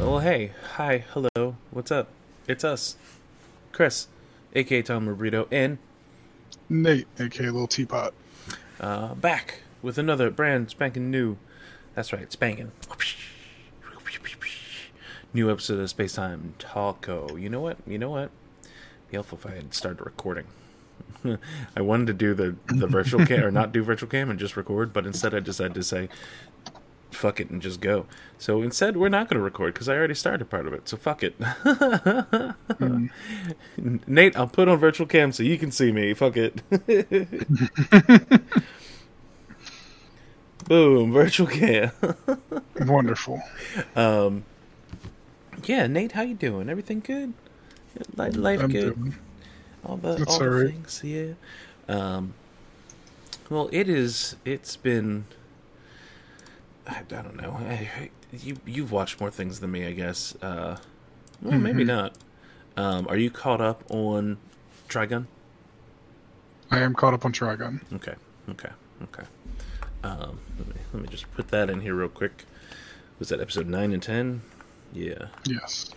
well, hey, hi, hello, what's up? It's us, Chris, aka Tom Burrito, and Nate, aka Little Teapot. uh, back with another brand spanking new. That's right, spanking. New episode of Space Time Taco. You know what? You know what? Be helpful if I had started recording. I wanted to do the the virtual cam or not do virtual cam and just record, but instead I decided to say fuck it and just go. So instead, we're not going to record because I already started part of it. So fuck it. Nate, I'll put on virtual cam so you can see me. Fuck it. Boom, virtual cam. Wonderful. um, yeah, Nate, how you doing? Everything good? Life, life good? doing. all the It's all the things, yeah. Um, well, it is. It's been. I, I don't know. I, you you've watched more things than me, I guess. Uh, well, maybe Mhm. not. Um, are you caught up on Trigun? I am caught up on Trigun. Okay, okay, okay. Um, let me let me just put that in here real quick. Was that episode nine and ten? Yeah. Yes.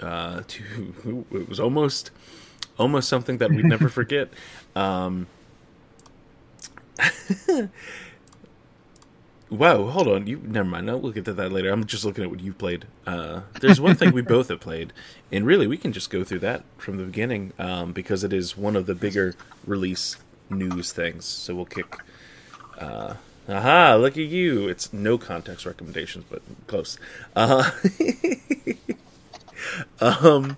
uh, to it was almost almost something that we'd never forget. Um, wow, hold on, you never mind. No, we'll get to that later. I'm just looking at what you played. Uh, there's one thing we both have played, and really we can just go through that from the beginning um, because it is one of the bigger release news things. So we'll kick. Uh, aha! Look at you. It's no context recommendations, but close. Uh, um,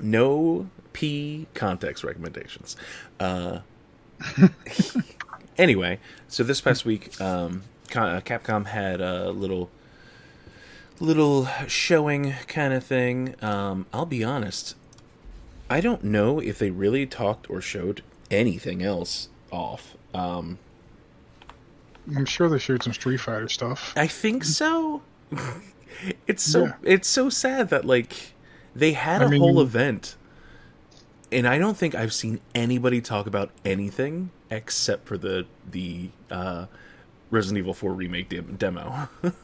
no P context recommendations. Uh, anyway, so this past week, um, uh, Capcom had a little, little showing kind of thing. Um, I'll be honest, I don't know if they really talked or showed anything else off. Um, I'm sure they showed some Street Fighter stuff. I think so. it's so Yeah. it's so sad that like they had I a mean- whole event and I don't think I've seen anybody talk about anything except for the the uh Resident Evil 4 remake dem- demo.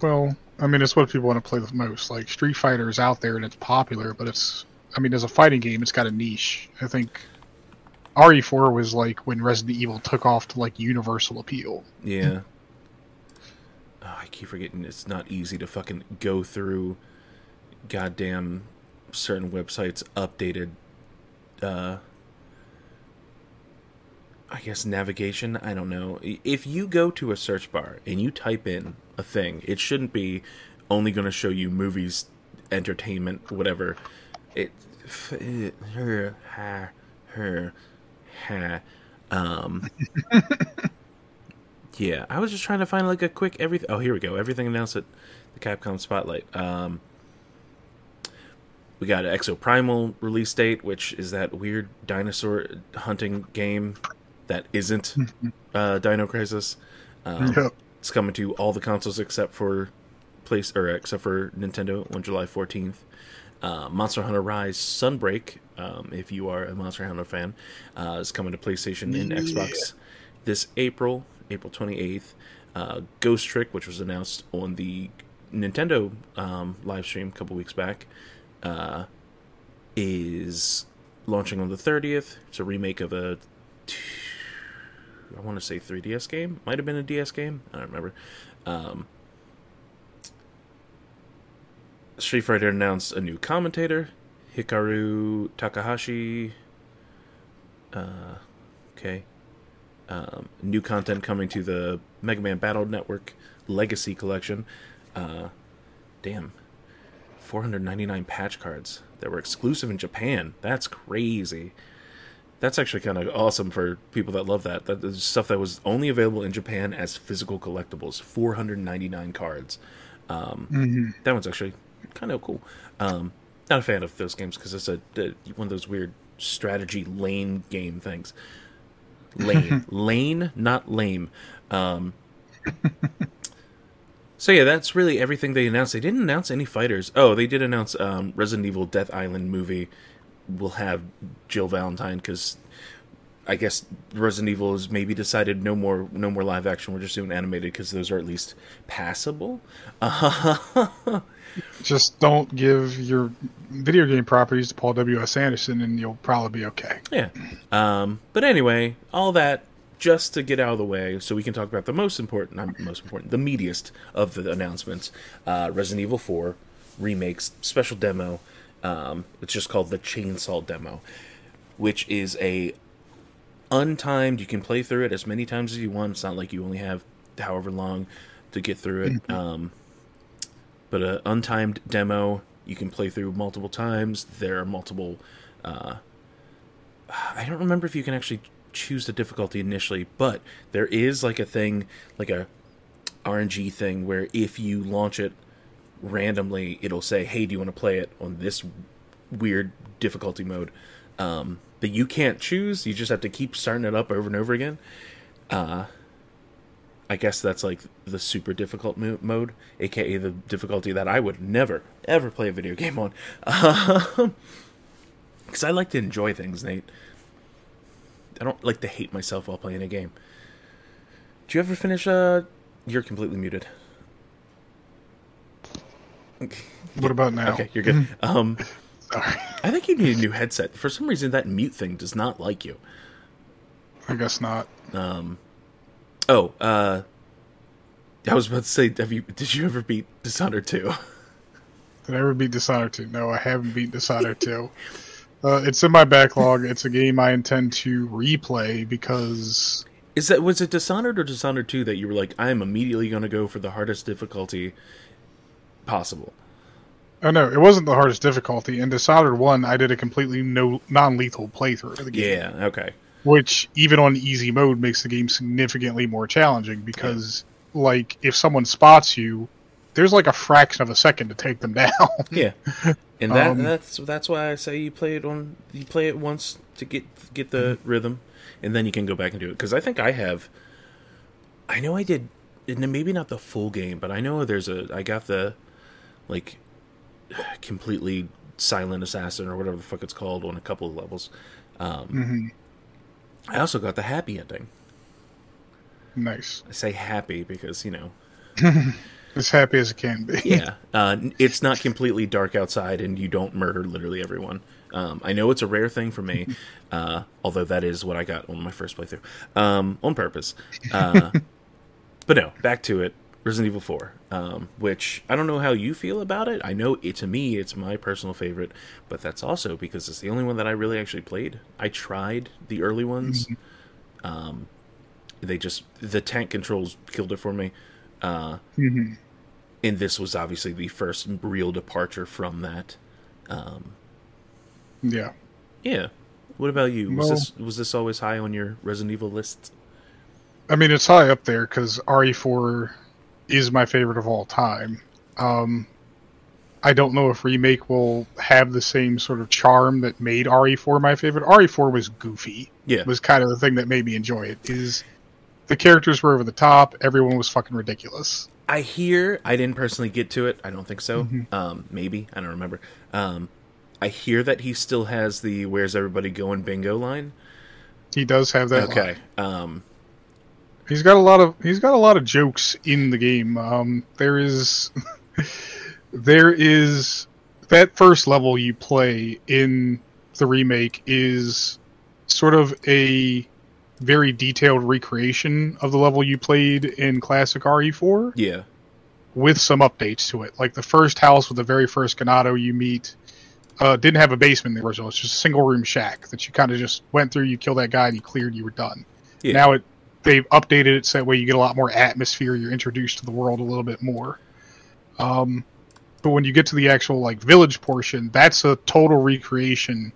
Well, I mean, it's what people want to play the most. Like Street Fighter is out there and it's popular, but it's, I mean, as a fighting game, it's got a niche. I think RE4 was like when Resident Evil took off to like universal appeal. yeah. Oh, I keep forgetting it's not easy to fucking go through goddamn certain websites updated uh I guess navigation, I don't know. If you go to a search bar and you type in a thing, it shouldn't be only going to show you movies, entertainment, whatever. It it- her ha her ha um Yeah, I was just trying to find like a quick everything. Oh, here we go. Everything announced at the Capcom Spotlight. Um, we got Exoprimal release date, which is that weird dinosaur hunting game that isn't uh, Dino Crisis. Um, Yep. It's coming to all the consoles except for place or except for Nintendo on July fourteenth. Uh, Monster Hunter Rise Sunbreak, um, if you are a Monster Hunter fan, uh, is coming to PlayStation and Yeah. Xbox this April, April 28th. Uh, Ghost Trick, which was announced on the Nintendo um, live stream a couple weeks back, uh, is launching on the 30th. It's a remake of a, I want to say 3DS game. Might have been a DS game. I don't remember. Um, Street Fighter announced a new commentator, Hikaru Takahashi. Uh, okay. Um, new content coming to the Mega Man Battle Network Legacy Collection. Uh, damn. 499 patch cards that were exclusive in Japan. That's crazy. That's actually kind of awesome for people that love that. That stuff that was only available in Japan as physical collectibles. 499 cards. Um, hmm that one's actually kind of cool. Um, not a fan of those games because it's a, a one of those weird strategy lane game things. Lane, lane, not lame. Um, so yeah, that's really everything they announced. They didn't announce any fighters. Oh, they did announce um, Resident Evil Death Island movie will have Jill Valentine because I guess Resident Evil has maybe decided no more no more live action. We're just doing animated because those are at least passable. Just don't give your video game properties to Paul W. S. Anderson, and you'll probably be okay. yeah. Um, but anyway, all that just to get out of the way, so we can talk about the most important, not most important, the meatiest of the announcements. Uh, Resident Evil Four remakes special demo. Um, it's just called the Chainsaw demo, which is a untimed. You can play through it as many times as you want. It's not like you only have however long to get through it. Um, but a untimed demo you can play through multiple times. There are multiple. Uh, I don't remember if you can actually choose the difficulty initially, but there is like a thing, like a RNG thing, where if you launch it randomly, it'll say, "Hey, do you want to play it on this weird difficulty mode?" Um, that you can't choose. You just have to keep starting it up over and over again. Uh, I guess that's like the super difficult mo- mode, aka the difficulty that I would never ever play a video game on. Because I like to enjoy things, Nate. I don't like to hate myself while playing a game. Do you ever finish? Uh, you're completely muted. What about now? Okay, you're good. Um, Sorry. I think you need a new headset. For some reason, that mute thing does not like you. I guess not. Um, oh, uh, I was about to say, have you? Did you ever beat Dishonored two? Did I ever beat Dishonored 2? No, I haven't beat Dishonored 2. Uh, it's in my backlog. It's a game I intend to replay because Is that was it Dishonored or Dishonored two that you were like, I am immediately going to go for the hardest difficulty possible? oh no, it wasn't the hardest difficulty. In Dishonored 1, I did a completely no non-lethal playthrough of the game, Yeah. Okay. which even on easy mode makes the game significantly more challenging because like if someone spots you, there's like a fraction of a second to take them down. Yeah. And that Um, that's that's why I say you play it on you play it once to get get the rhythm, and then you can go back and do it. Because I think I have. I know I did, and maybe not the full game, but I know there's a. I got the, like, completely silent assassin or whatever the fuck it's called on a couple of levels. Um, hmm I also got the happy ending. Nice. I say happy because you know As happy as it can be. yeah. Uh, it's not completely dark outside and you don't murder literally everyone. Um, i know it's a rare thing for me uh, although that is what i got on my first playthrough. Um, on purpose. Uh, but no back to it. Resident evil 4 um, which i don't know how you feel about it. I know it to me it's my personal favorite but that's also because it's the only one that i really actually played. I tried the early ones. Um, they just the tank controls killed it for me. Uh, hmm and this was obviously the first real departure from that. Um, Yeah. yeah. What about you? Was Well- this was this always high on your Resident Evil list? I mean, it's high up there because RE4 is my favorite of all time. Um, I don't know if remake will have the same sort of charm that made RE4 my favorite. RE4 was goofy. Yeah. Was kind of the thing that made me enjoy it. Is the characters were over the top. Everyone was fucking ridiculous. I hear I didn't personally get to it. I don't think so. Mm-hmm. Um, maybe I don't remember. Um, I hear that he still has the "Where's everybody going?" bingo line. He does have that. okay. Um, He's got a lot of he's got a lot of jokes in the game. Um, there is there is that first level you play in the remake is sort of a very detailed recreation of the level you played in classic RE4 yeah. with some updates to it. Like the first house with the very first Ganado you meet uh, didn't have a basement in the original. It's just a single room shack that you kind of just went through, you killed that guy, and you cleared, you were done. Yeah. Now it they've updated it so that way you get a lot more atmosphere. You're introduced to the world a little bit more. Um, but when you get to the actual like village portion, that's a total recreation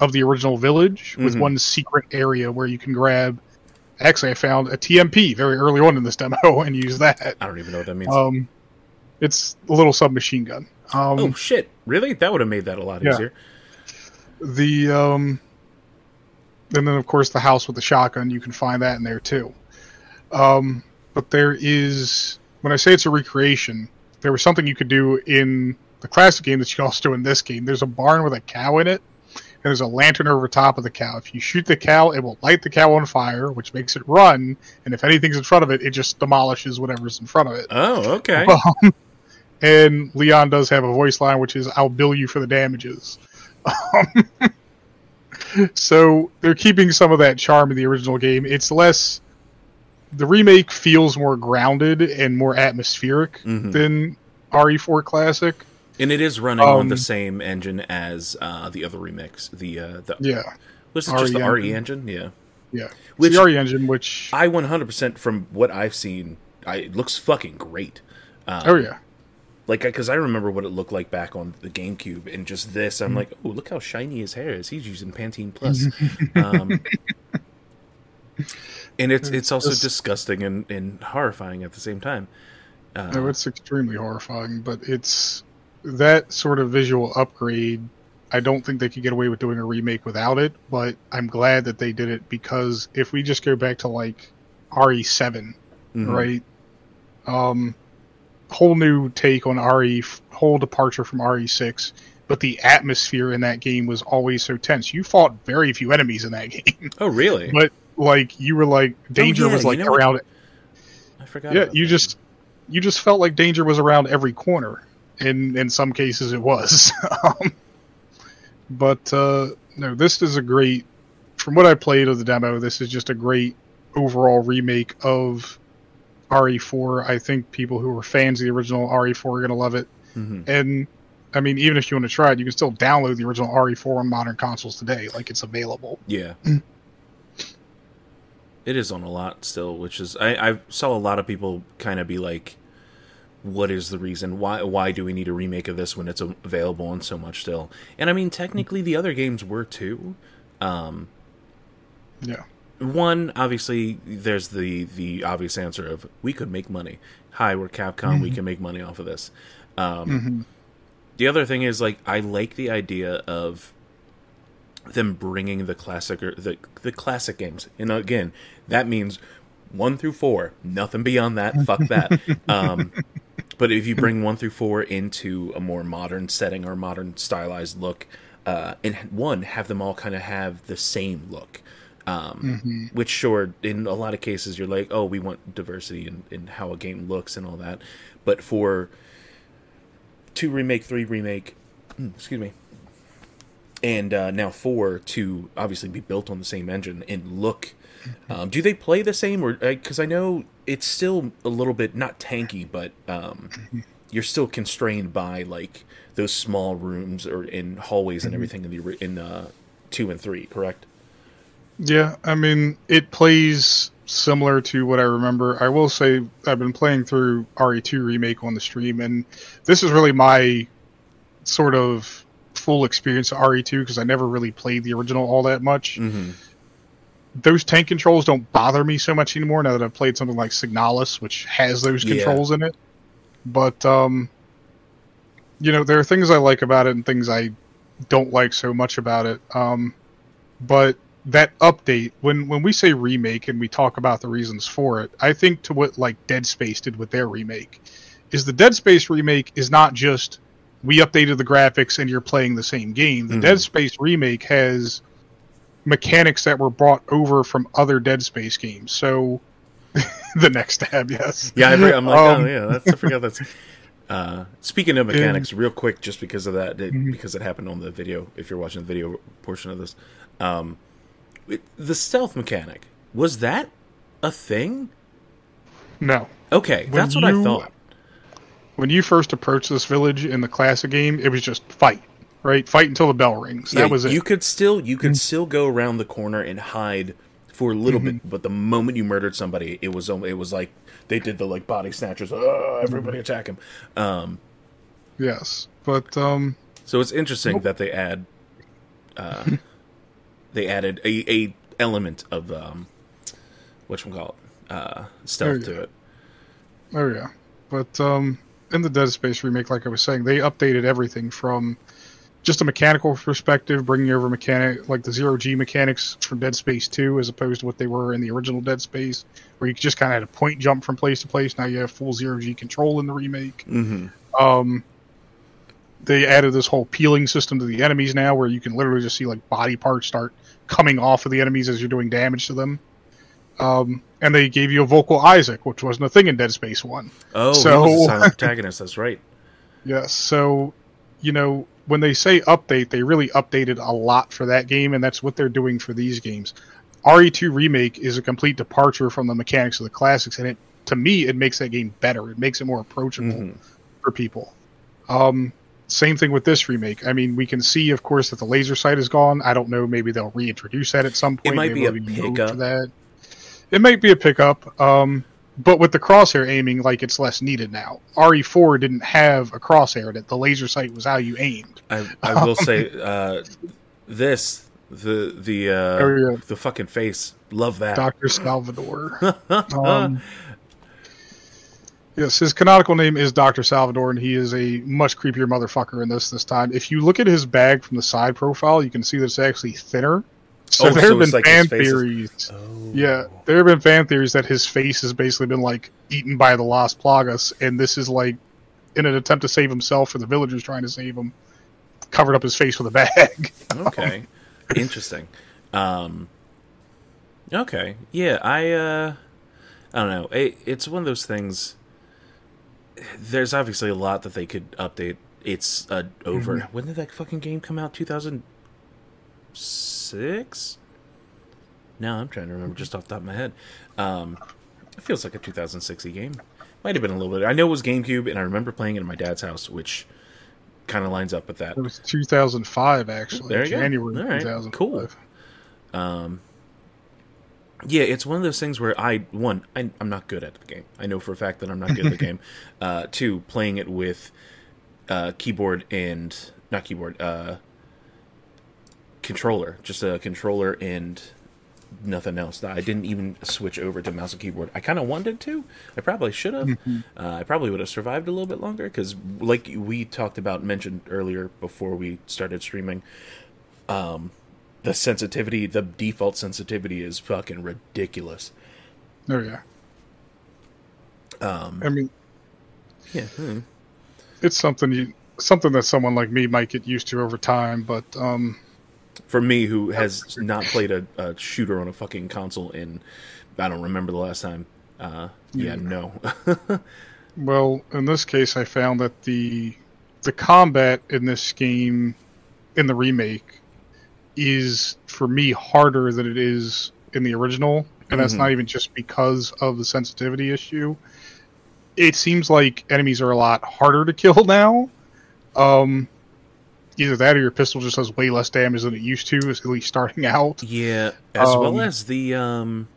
of the original village with Mhm. one secret area where you can grab. Actually, I found a TMP very early on in this demo and use that. I don't even know what that means. Um, it's a little submachine gun. Um, oh shit! Really? That would have made that a lot Yeah. easier. the um, and then of course the house with the shotgun. You can find that in there too. Um, but there is when I say it's a recreation, there was something you could do in the classic game that you can also do in this game. There's a barn with a cow in it, and there's a lantern over top of the cow. If you shoot the cow, it will light the cow on fire, which makes it run. And if anything's in front of it, it just demolishes whatever's in front of it. Oh, okay. Um, and Leon does have a voice line, which is "I'll bill you for the damages." Um, so they're keeping some of that charm in the original game. It's less. The remake feels more grounded and more atmospheric Mhm. than RE4 Classic. And it is running on Um, the same engine as uh, the other remix. The uh, the Yeah, was it just the RE RE engine? Yeah. yeah. Which- the RE engine, which I 100% from what I've seen, I, it looks fucking great. Um, oh yeah, Like, because I remember what it looked like back on the GameCube, and just this, Mm-hmm. I'm like, oh, look how shiny his hair is. He's using Pantene Plus. um, and it's it's also Just- disgusting and, and horrifying at the same time. Uh, no, it's extremely horrifying. But it's that sort of visual upgrade. I don't think they could get away with doing a remake without it, but I'm glad that they did it because if we just go back to like RE7, mhm. right? Um, whole new take on RE, whole departure from RE6, but the atmosphere in that game was always so tense. You fought very few enemies in that game, Oh, really? but like you were like danger yeah, was you like know what? around. I forgot. Yeah, you that. just you just felt like danger was around every corner. In in some cases, it was. um, but uh, no, this is a great. From what I played of the demo, this is just a great overall remake of RE4. I think people who were fans of the original RE4 are gonna love it. Mhm. And I mean, even if you want to try it, you can still download the original RE4 on modern consoles today. Like it's available. Yeah. It is on a lot still, which is I, I saw a lot of people kind of be like, "What is the reason? Why why do we need a remake of this when it's available on so much still?" And I mean, technically, the other games were too. Um, Yeah. one, obviously, there's the the obvious answer of we could make money. Hi, we're Capcom. We can make money off of this. Um, hmm the other thing is like I like the idea of them bringing the classic or the the classic games. And again, that means one through four, nothing beyond that. Fuck that. Um, but if you bring one through four into a more modern setting or modern stylized look, uh, and one have them all kind of have the same look. Um, hmm which sure in a lot of cases you're like oh we want diversity in, in how a game looks and all that. But for two remake three remake excuse me and uh, now four to obviously be built on the same engine and look um, do they play the same or because i know it's still a little bit not tanky but um, you're still constrained by like those small rooms or in hallways and everything in the in uh, two and three correct Yeah, I mean, it plays similar to what I remember. I will say I've been playing through RE2 Remake on the stream, and this is really my sort of full experience of RE2 because I never really played the original all that much. mm-hmm. Those tank controls don't bother me so much anymore now that I've played something like Signalis, which has those Yeah. controls in it. But, um, you know, there are things I like about it and things I don't like so much about it. Um, but that update, when when we say remake and we talk about the reasons for it, I think to what like Dead Space did with their remake, is the Dead Space remake is not just we updated the graphics and you're playing the same game. The Mhm. Dead Space remake has mechanics that were brought over from other Dead Space games. So the next tab, yes. Yeah, I I'm like, Um, oh yeah, that's, I forgot that's. Uh, speaking of mechanics, real quick, just because of that, it, Mhm. because it happened on the video. If you're watching the video portion of this, um, it, the stealth mechanic was that a thing? No. Okay, When that's what I thought. When you first approached this village in the classic game, it was just fight, right? Fight until the bell rings. Yeah, that was it. You could still you could still go around the corner and hide for a little Mm-hmm. bit, but the moment you murdered somebody, it was it was like they did the like body snatchers. Oh, everybody attack him. Um, Yes, but um, So it's interesting that they add, uh, they added a, a element of um, what call it, uh, stealth There you to it. oh yeah, but um, in the Dead Space remake, like I was saying, they updated everything from just a mechanical perspective, bringing over mechanic like the zero G mechanics from Dead Space Two, as opposed to what they were in the original Dead Space, where you just kind of had a point jump from place to place. Now you have full zero G control in the remake. Mm-hmm. Um, they added this whole peeling system to the enemies now, where you can literally just see like body parts start coming off of the enemies as you're doing damage to them. Um, and they gave you a vocal Isaac, which wasn't a thing in Dead Space One. Oh, So- he was a silent protagonist. That's right. Yes. So, you know, when they say update, they really updated a lot for that game, and that's what they're doing for these games. RE2 Remake is a complete departure from the mechanics of the classics, and it to me it makes that game better. It makes it more approachable Mhm. for people. Um, same thing with this remake. I mean, we can see, of course, that the laser sight is gone. I don't know. Maybe they'll reintroduce that at some point. It might Maybe be a they'll even move pickup. That. It might be a pickup. Um, but with the crosshair aiming, like it's less needed now. RE4 didn't have a crosshair; that the laser sight was how you aimed. I, I will say uh, this the the uh, Oh, yeah. the fucking face. Love that. Doctor Salvador. um, yes, his canonical name is Doctor Salvador, and he is a much creepier motherfucker in this this time. If you look at his bag from the side profile, you can see that it's actually thinner. So Oh, there have it's been like fan is- theories. Oh. Yeah, there have been fan theories that his face has basically been like eaten by the Las Plagas, and this is like in an attempt to save himself or the villagers trying to save him, covered up his face with a bag. okay. Interesting. Um okay. Yeah i uh i don't know. It, it's one of those things there's obviously a lot that they could update. It's uh over. When did that fucking game come out 2006 no i'm trying to remember just off the top of my head um it feels like a 2006 game might have been a little bit i know it was gamecube and i remember playing it in my dad's house which kind of lines up with that It was 2005, actually. There you go. January All right, 2005. cool. um yeah it's one of those things where i one I, i'm not good at the game i know for a fact that i'm not good at the game uh two playing it with uh keyboard and not keyboard uh controller just a controller and nothing else i didn't even switch over to mouse and keyboard. I kind of wanted to. I probably should have. Uh, i probably would have survived a little bit longer because like we talked about mentioned earlier before we started streaming um the sensitivity the default sensitivity is fucking ridiculous. Oh yeah. um I mean, yeah hmm. it's something you something that someone like me might get used to over time, but um, for me who has not played a, a shooter on a fucking console in i don't remember the last time uh yeah no well, in this case, I found that the the combat in this game in the remake is for me harder than it is in the original, and that's Mhm. not even just because of the sensitivity issue. It seems like enemies are a lot harder to kill now. Um, either that or your pistol just does way less damage than it used to, at least starting out. Yeah, as Um, well as the um,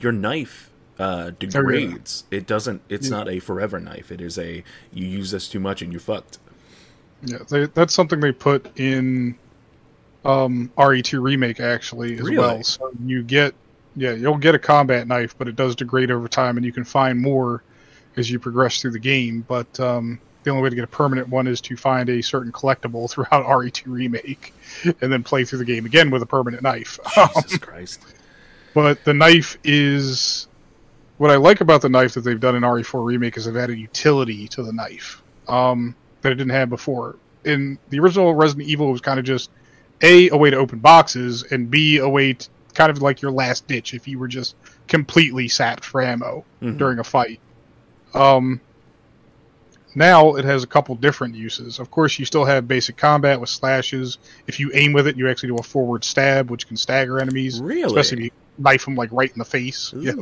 your knife uh, degrades. It doesn't. It's Yeah. not a forever knife. It is a you use this too much and you're fucked. Yeah, they, that's something they put in um, RE2 remake actually as Really? well. So you get yeah, you'll get a combat knife, but it does degrade over time, and you can find more as you progress through the game. But um, the only way to get a permanent one is to find a certain collectible throughout RE2 remake, and then play through the game again with a permanent knife. Jesus Christ. but the knife is what I like about the knife that they've done in RE4 remake is they've added utility to the knife um, that it didn't have before. In the original Resident Evil, it was kind of just a a way to open boxes and b a way to kind of like your last ditch if you were just completely sapped for ammo Mhm. during a fight. Um, now it has a couple different uses. Of course, you still have basic combat with slashes. If you aim with it, you actually do a forward stab, which can stagger enemies Really? especially if you knife them like right in the face. Yeah.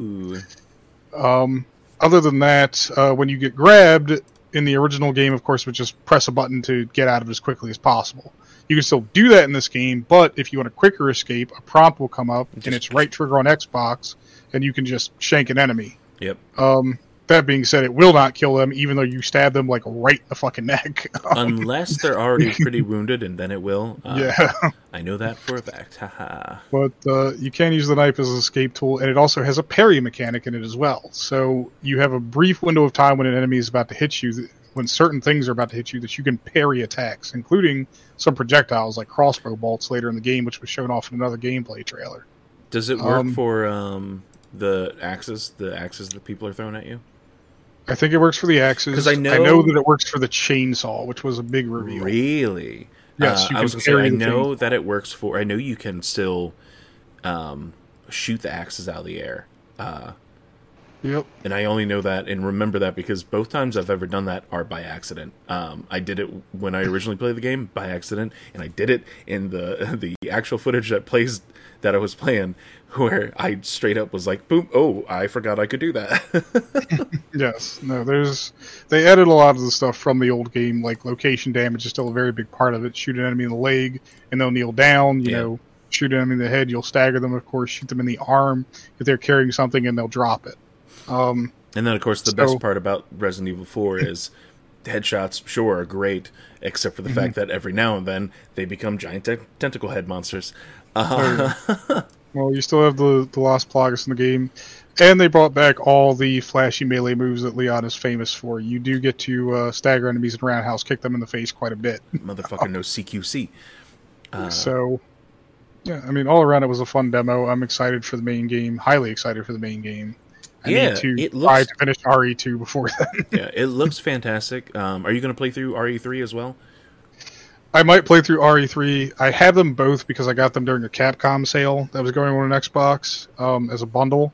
Um, other than that, uh, when you get grabbed in the original game, of course, would just press a button to get out of it as quickly as possible. You can still do that in this game, but if you want a quicker escape, a prompt will come up, Just- and it's right trigger on Xbox, and you can just shank an enemy. Yep. Um, that being said, it will not kill them, even though you stab them like right in the fucking neck. Unless they're already pretty wounded, and then it will. Uh, yeah. I know that for a fact. Haha. but uh, you can use the knife as an escape tool, and it also has a parry mechanic in it as well. So you have a brief window of time when an enemy is about to hit you, when certain things are about to hit you, that you can parry attacks, including some projectiles like crossbow bolts later in the game, which was shown off in another gameplay trailer. Does it work Um, for um, the axes? The axes that people are throwing at you? I think it works for the axes 'Cause I I know- know that it works for the chainsaw, which was a big reveal. Really? Yes, Uh, you I was say I know that it works for. I know you can still um, shoot the axes out of the air. Uh, Yep. and I only know that and remember that because both times I've ever done that are by accident. Um, I did it when I originally played the game by accident, and I did it in the the actual footage that plays that I was playing, where I straight up was like, "Boom! Oh, I forgot I could do that." Yes. No, there's they added a lot of the stuff from the old game, like location damage is still a very big part of it. Shoot an enemy in the leg and they'll kneel down, you Yeah. know, shoot an enemy in the head, you'll stagger them, of course, shoot them in the arm if they're carrying something and they'll drop it. Um and then, of course, the So- best part about Resident Evil Four is headshots. Sure, are great, except for the fact that every now and then they become giant te- tentacle head monsters. Uh, well you still have the, the Las Plagas in the game. And they brought back all the flashy melee moves that Leon is famous for. You do get to uh, stagger enemies in roundhouse, kick them in the face quite a bit. motherfucker knows CQC. Uh, So, yeah, I mean, all around it was a fun demo. I'm excited for the main game. Highly excited for the main game. I Yeah, need to it try looks- to finish RE2 before then. yeah, it looks fantastic. Um, are you going to play through RE3 as well? I might play through RE3. I have them both because I got them during a Capcom sale that was going on an Xbox um, as a bundle.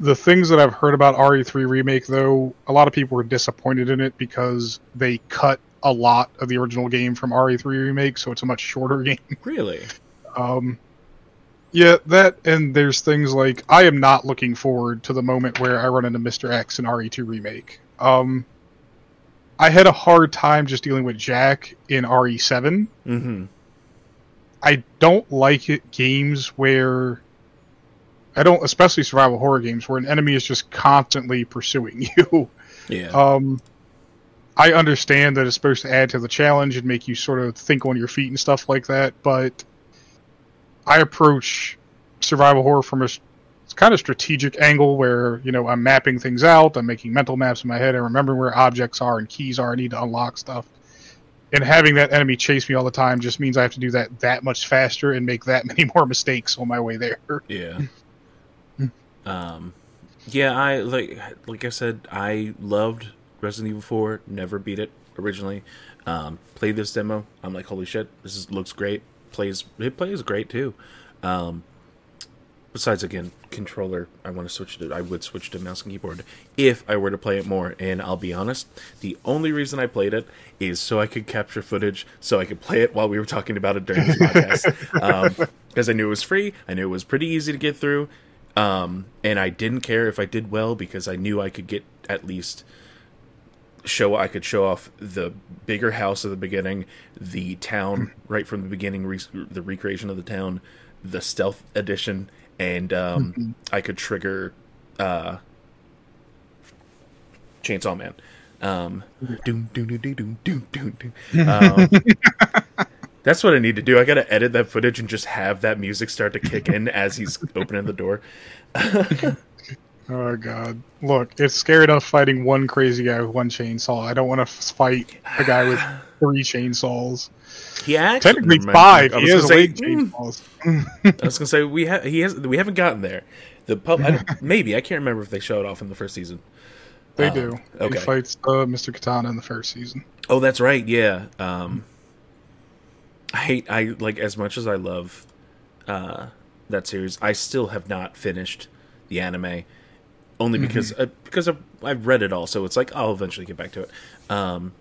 The things that I've heard about RE3 Remake, though, a lot of people were disappointed in it because they cut a lot of the original game from RE3 Remake, so it's a much shorter game. Really? Um, yeah, that and there's things like I am not looking forward to the moment where I run into Mr. X in RE2 remake. Um, I had a hard time just dealing with Jack in RE7. Mm-hmm. I don't like it games where I don't, especially survival horror games where an enemy is just constantly pursuing you. Yeah. Um, I understand that it's supposed to add to the challenge and make you sort of think on your feet and stuff like that, but I approach survival horror from a s- kind of strategic angle where you know I'm mapping things out, I'm making mental maps in my head, and remembering where objects are and keys are. I need to unlock stuff, and having that enemy chase me all the time just means I have to do that that much faster and make that many more mistakes on my way there. Yeah. um, yeah, I like like I said, I loved Resident Evil Four. Never beat it originally. Um, played this demo. I'm like, holy shit, this is, looks great. Plays it plays great too. Um, besides, again, controller. I want to switch to. I would switch to mouse and keyboard if I were to play it more. And I'll be honest, the only reason I played it is so I could capture footage, so I could play it while we were talking about it during this podcast. Because I knew it was free. I knew it was pretty easy to get through. Um, and I didn't care if I did well because I knew I could get at least show I could show off the bigger house at the beginning, the town right from the beginning, re- the recreation of the town, the stealth edition, and um, I could trigger uh, Chainsaw Man. Um, doom, doom, doom, doom, doom, doom, doom. Um, that's what I need to do. I got to edit that footage and just have that music start to kick in as he's opening the door. Oh god! Look, it's scary enough fighting one crazy guy with one chainsaw. I don't want to fight a guy with three chainsaws. He actually Technically never five. I was has gonna say, mm. I was gonna say we have he has we haven't gotten there. The pub I maybe I can't remember if they showed off in the first season. They Um, do. okay. He fights uh, Mr. Katana in the first season. Oh, that's right. Yeah. Um, I hate I like as much as I love uh, that series. I still have not finished the anime, only because uh, because I've, I've read it all. So it's like I'll eventually get back to it. Um,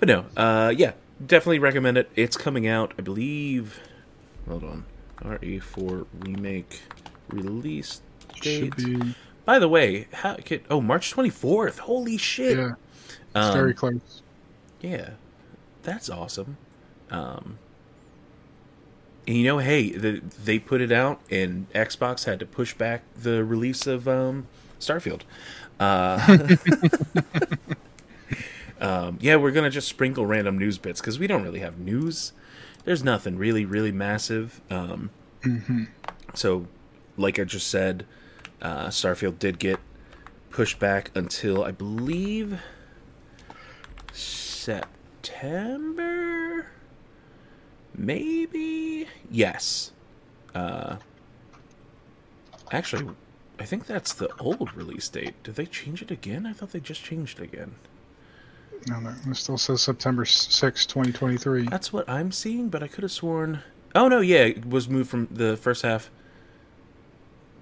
but no, uh, yeah, definitely recommend it. It's coming out, I believe. Hold on, RE4 remake release date. By the way, how could, oh March twenty fourth? Holy shit! Yeah, it's Um, very close. Yeah, that's awesome. Um, and you know, hey, the, they put it out, and Xbox had to push back the release of um, Starfield. Uh, um, yeah, we're gonna just sprinkle random news bits because we don't really have news. There's nothing really, really massive. Um, So, like I just said, uh, Starfield did get pushed back until I believe September, maybe. Yes. Uh, actually, I think that's the old release date. Did they change it again? I thought they just changed it again. No, it still says September 6, 2023. That's what I'm seeing, but I could have sworn. Oh no, yeah, it was moved from the first half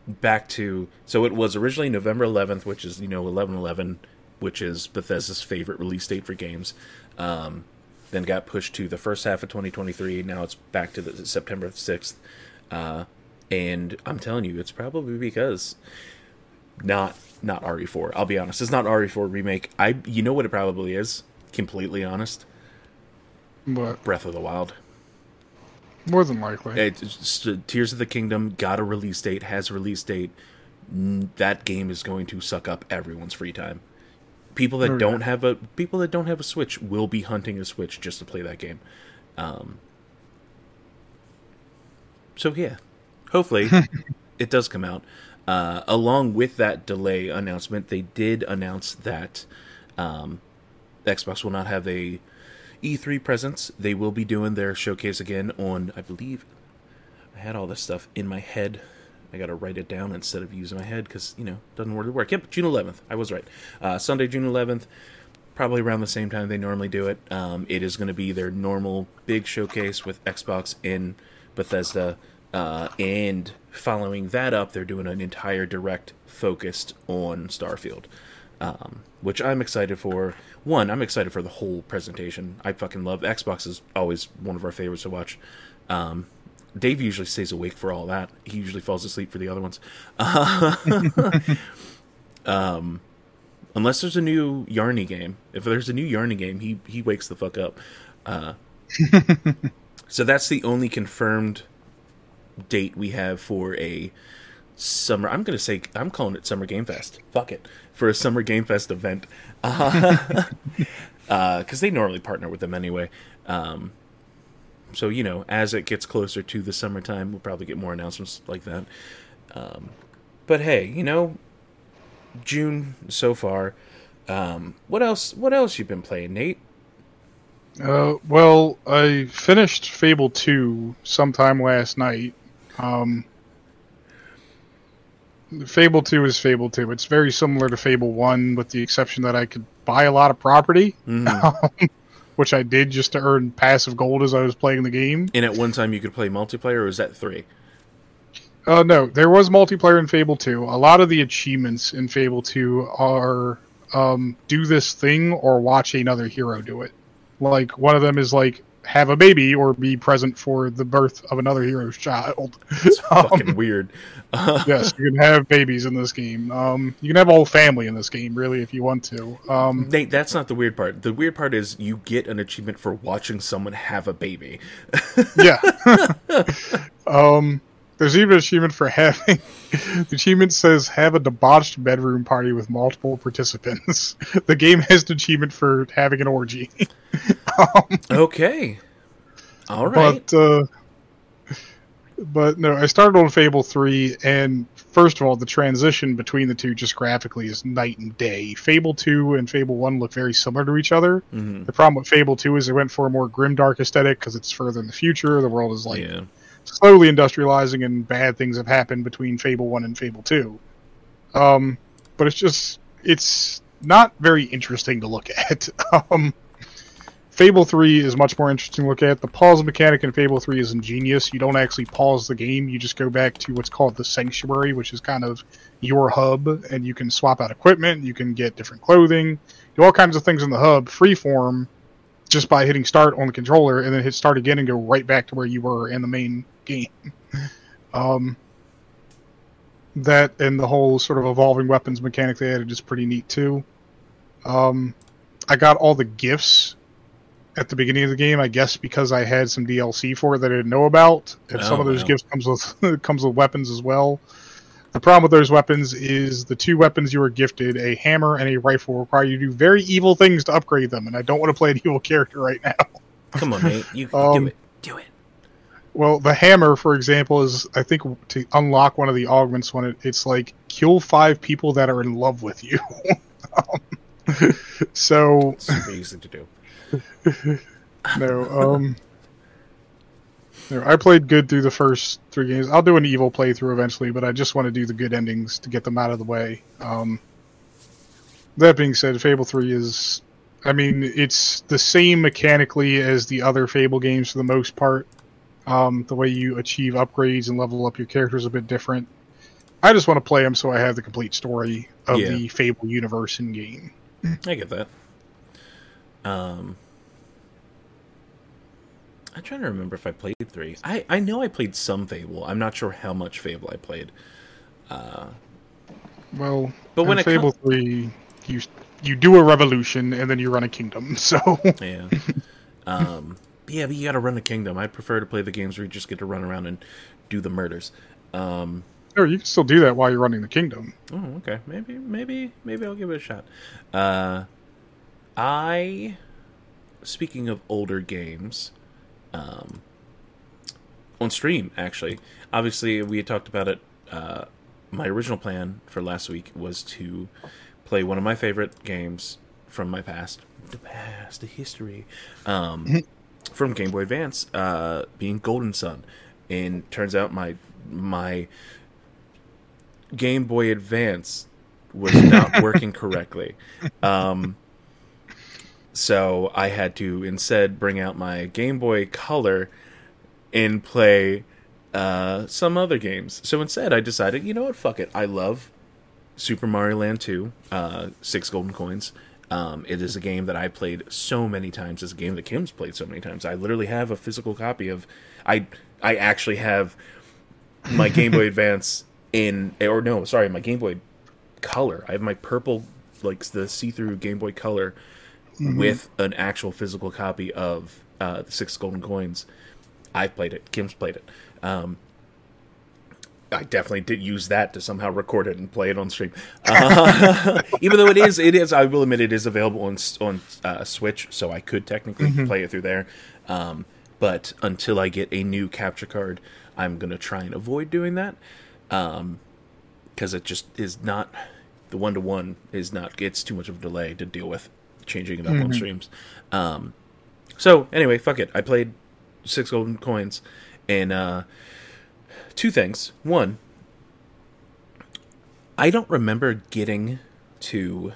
back to. So it was originally November 11th, which is you know 11/11, which is Bethesda's favorite release date for games. Um, then got pushed to the first half of 2023. Now it's back to the September 6th. Uh, and I'm telling you, it's probably because not not RE4. I'll be honest, it's not RE4 remake. I you know what it probably is. Completely honest, But Breath of the Wild. more than likely. It's just- Tears of the Kingdom got a release date, has a release date. That game is going to suck up everyone's free time. People that don't have a people that don't have a Switch will be hunting a Switch just to play that game. Um, so yeah, hopefully it does come out. Uh, along with that delay announcement, they did announce that um, Xbox will not have a E3 presence. They will be doing their showcase again on, I believe, I had all this stuff in my head. I got to write it down instead of using my head because you know doesn't really work. Yep, June 11th. I was right. Uh, Sunday, June 11th. Probably around the same time they normally do it. Um, it is going to be their normal big showcase with Xbox in Bethesda, uh, and following that up, they're doing an entire direct focused on Starfield, um, which I'm excited for. One, I'm excited for the whole presentation. I fucking love Xbox is always one of our favorites to watch. Um, Dave usually stays awake for all that. He usually falls asleep for the other ones. um, unless there's a new Yarny game. If there's a new Yarny game, he he wakes the fuck up. Uh, so that's the only confirmed date we have for a summer. I'm gonna say I'm calling it Summer Game Fest. Fuck it for a Summer Game Fest event because they normally partner with them anyway. Um, so you know, as it gets closer to the summertime, we'll probably get more announcements like that. Um, but hey, you know, June so far. Um, what else? What else you been playing, Nate? Uh, well, I finished Fable 2 sometime last night. Um, Fable 2 is Fable 2. It's very similar to Fable 1, with the exception that I could buy a lot of property, Mhm. which I did just to earn passive gold as I was playing the game. and at one time you could play multiplayer, or was that three? Uh, no, there was multiplayer in Fable 2. A lot of the achievements in Fable 2 are um, do this thing or watch another hero do it. Like, one of them is like, have a baby or be present for the birth of another hero's child. It's Um, fucking weird. yes, you can have babies in this game. Um, you can have a whole family in this game, really, if you want to. Um, Nate, that's not the weird part. The weird part is you get an achievement for watching someone have a baby. yeah. um, there's even an achievement for having. the achievement says have a debauched bedroom party with multiple participants. the game has an achievement for having an orgy. um, Okay. All right. but uh, but no, I started on Fable three, and first of all, the transition between the two just graphically is night and day. Fable two and Fable one look very similar to each other. Mhm. The problem with Fable two is they went for a more grimdark aesthetic because it's further in the future. The world is like yeah. Slowly industrializing, and bad things have happened between Fable one and Fable two. Um, but it's just it's not very interesting to look at. um, Fable 3 is much more interesting to look at. The pause mechanic in Fable 3 is ingenious. You don't actually pause the game, you just go back to what's called the Sanctuary, which is kind of your hub, and you can swap out equipment, you can get different clothing, do all kinds of things in the hub, freeform, just by hitting start on the controller, and then hit start again and go right back to where you were in the main game. Um, that and the whole sort of evolving weapons mechanic they added is pretty neat too. Um, I got all the gifts at the beginning of the game, I guess because I had some DLC for it that I didn't know about, and some Oh, of those wow. gifts comes with comes with weapons as well. The problem with those weapons is the two weapons you were gifted, a hammer and a rifle, require you to do very evil things to upgrade them, and I don't want to play an evil character right now. Come on, mate. You Um. Well, the hammer, for example, is I think to unlock one of the augments when it, it's like kill five people that are in love with you. um, so Super easy to do. no, um, know, I played good through the first three games. I'll do an evil playthrough eventually, but I just want to do the good endings to get them out of the way. Um, that being said, Fable 3 is. I mean, it's the same mechanically as the other Fable games for the most part. Um, the way you achieve upgrades and level up your characters a bit different. I just want to play them so I have the complete story of Yeah. the Fable universe in game. I get that. Um, I'm trying to remember if I played three. I I know I played some Fable. I'm not sure how much Fable I played. Uh, Well, But when it com- Fable 3, you you do a revolution and then you run a kingdom. So Yeah. um, but yeah, but you got to run a kingdom. I prefer to play the games where you just get to run around and do the murders. Um, Sure, you can still do that while you're running the kingdom. Oh, okay. Maybe, maybe, maybe I'll give it a shot. Uh, I, speaking of older games, um, on stream actually. Obviously, we had talked about it. Uh, my original plan for last week was to play one of my favorite games from my past, the past, the history, um, from Game Boy Advance, uh, being Golden Sun, and turns out my my Game Boy Advance was not working correctly. Um, so I had to instead bring out my Game Boy Color and play uh, some other games. So instead, I decided, you know what, fuck it. I love Super Mario Land 2, uh, Six Golden Coins. Um, it is a game that I played so many times. It's a game that Kim's played so many times. I literally have a physical copy of. I I actually have my Game Boy Advance in, or no, sorry, my Game Boy Color. I have my purple, like the see-through Game Boy Color, with an actual physical copy of uh, the Six Golden Coins. I've played it. Kim's played it. Um, I definitely did use that to somehow record it and play it on stream. Uh, even though it is, it is. I will admit, it is available on on uh, Switch, so I could technically play it through there. Um, but until I get a new capture card, I'm gonna try and avoid doing that because it just is not the one to one is not. It's too much of a delay to deal with changing it up on streams. Um, so anyway, fuck it. I played six golden coins, and uh, two things. One, I don't remember getting to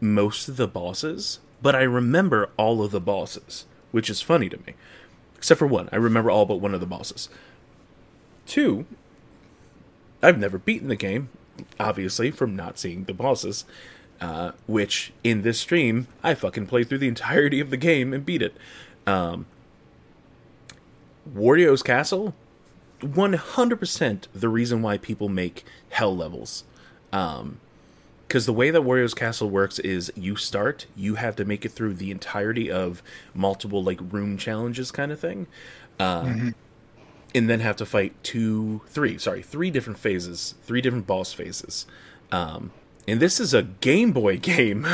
most of the bosses, but I remember all of the bosses, which is funny to me. Except for one. I remember all but one of the bosses. Two, I've never beaten the game, obviously, from not seeing the bosses. Uh, which in this stream, I fucking played through the entirety of the game and beat it. Um, Wario's Castle, 100% the reason why people make hell levels. Um, because the way that Wario's Castle works is you start, you have to make it through the entirety of multiple like room challenges kind of thing, uh, and then have to fight two, three, sorry, three different phases, three different boss phases. Um, and this is a Game Boy game,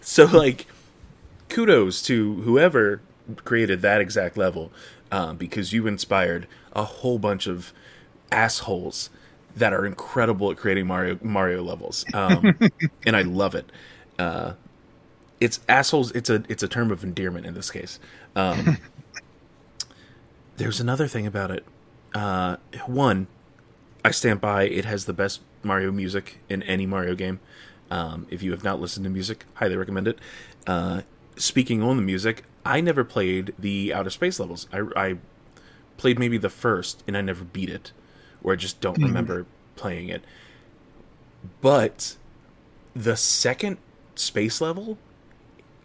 so like, kudos to whoever created that exact level, um, because you inspired a whole bunch of assholes that are incredible at creating Mario Mario levels, um, and I love it. Uh, it's assholes. It's a it's a term of endearment in this case. Um, there's another thing about it. Uh, one, I stand by. It has the best Mario music in any Mario game. Um, if you have not listened to music, highly recommend it. Uh, speaking on the music, I never played the outer space levels. I, I played maybe the first, and I never beat it, or I just don't remember playing it. But the second space level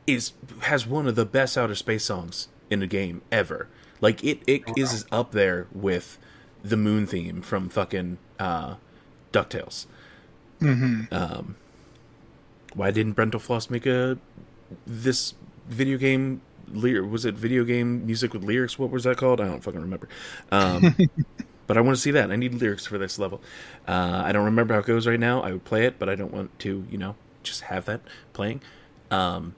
is has one of the best outer space songs in a game ever. Like it, it is up there with the moon theme from fucking uh, Ducktales. Um, why didn't Brentalfloss make a this video game? Was it video game music with lyrics? What was that called? I don't fucking remember. Um, but I want to see that. I need lyrics for this level. Uh, I don't remember how it goes right now. I would play it, but I don't want to, you know, just have that playing. Um,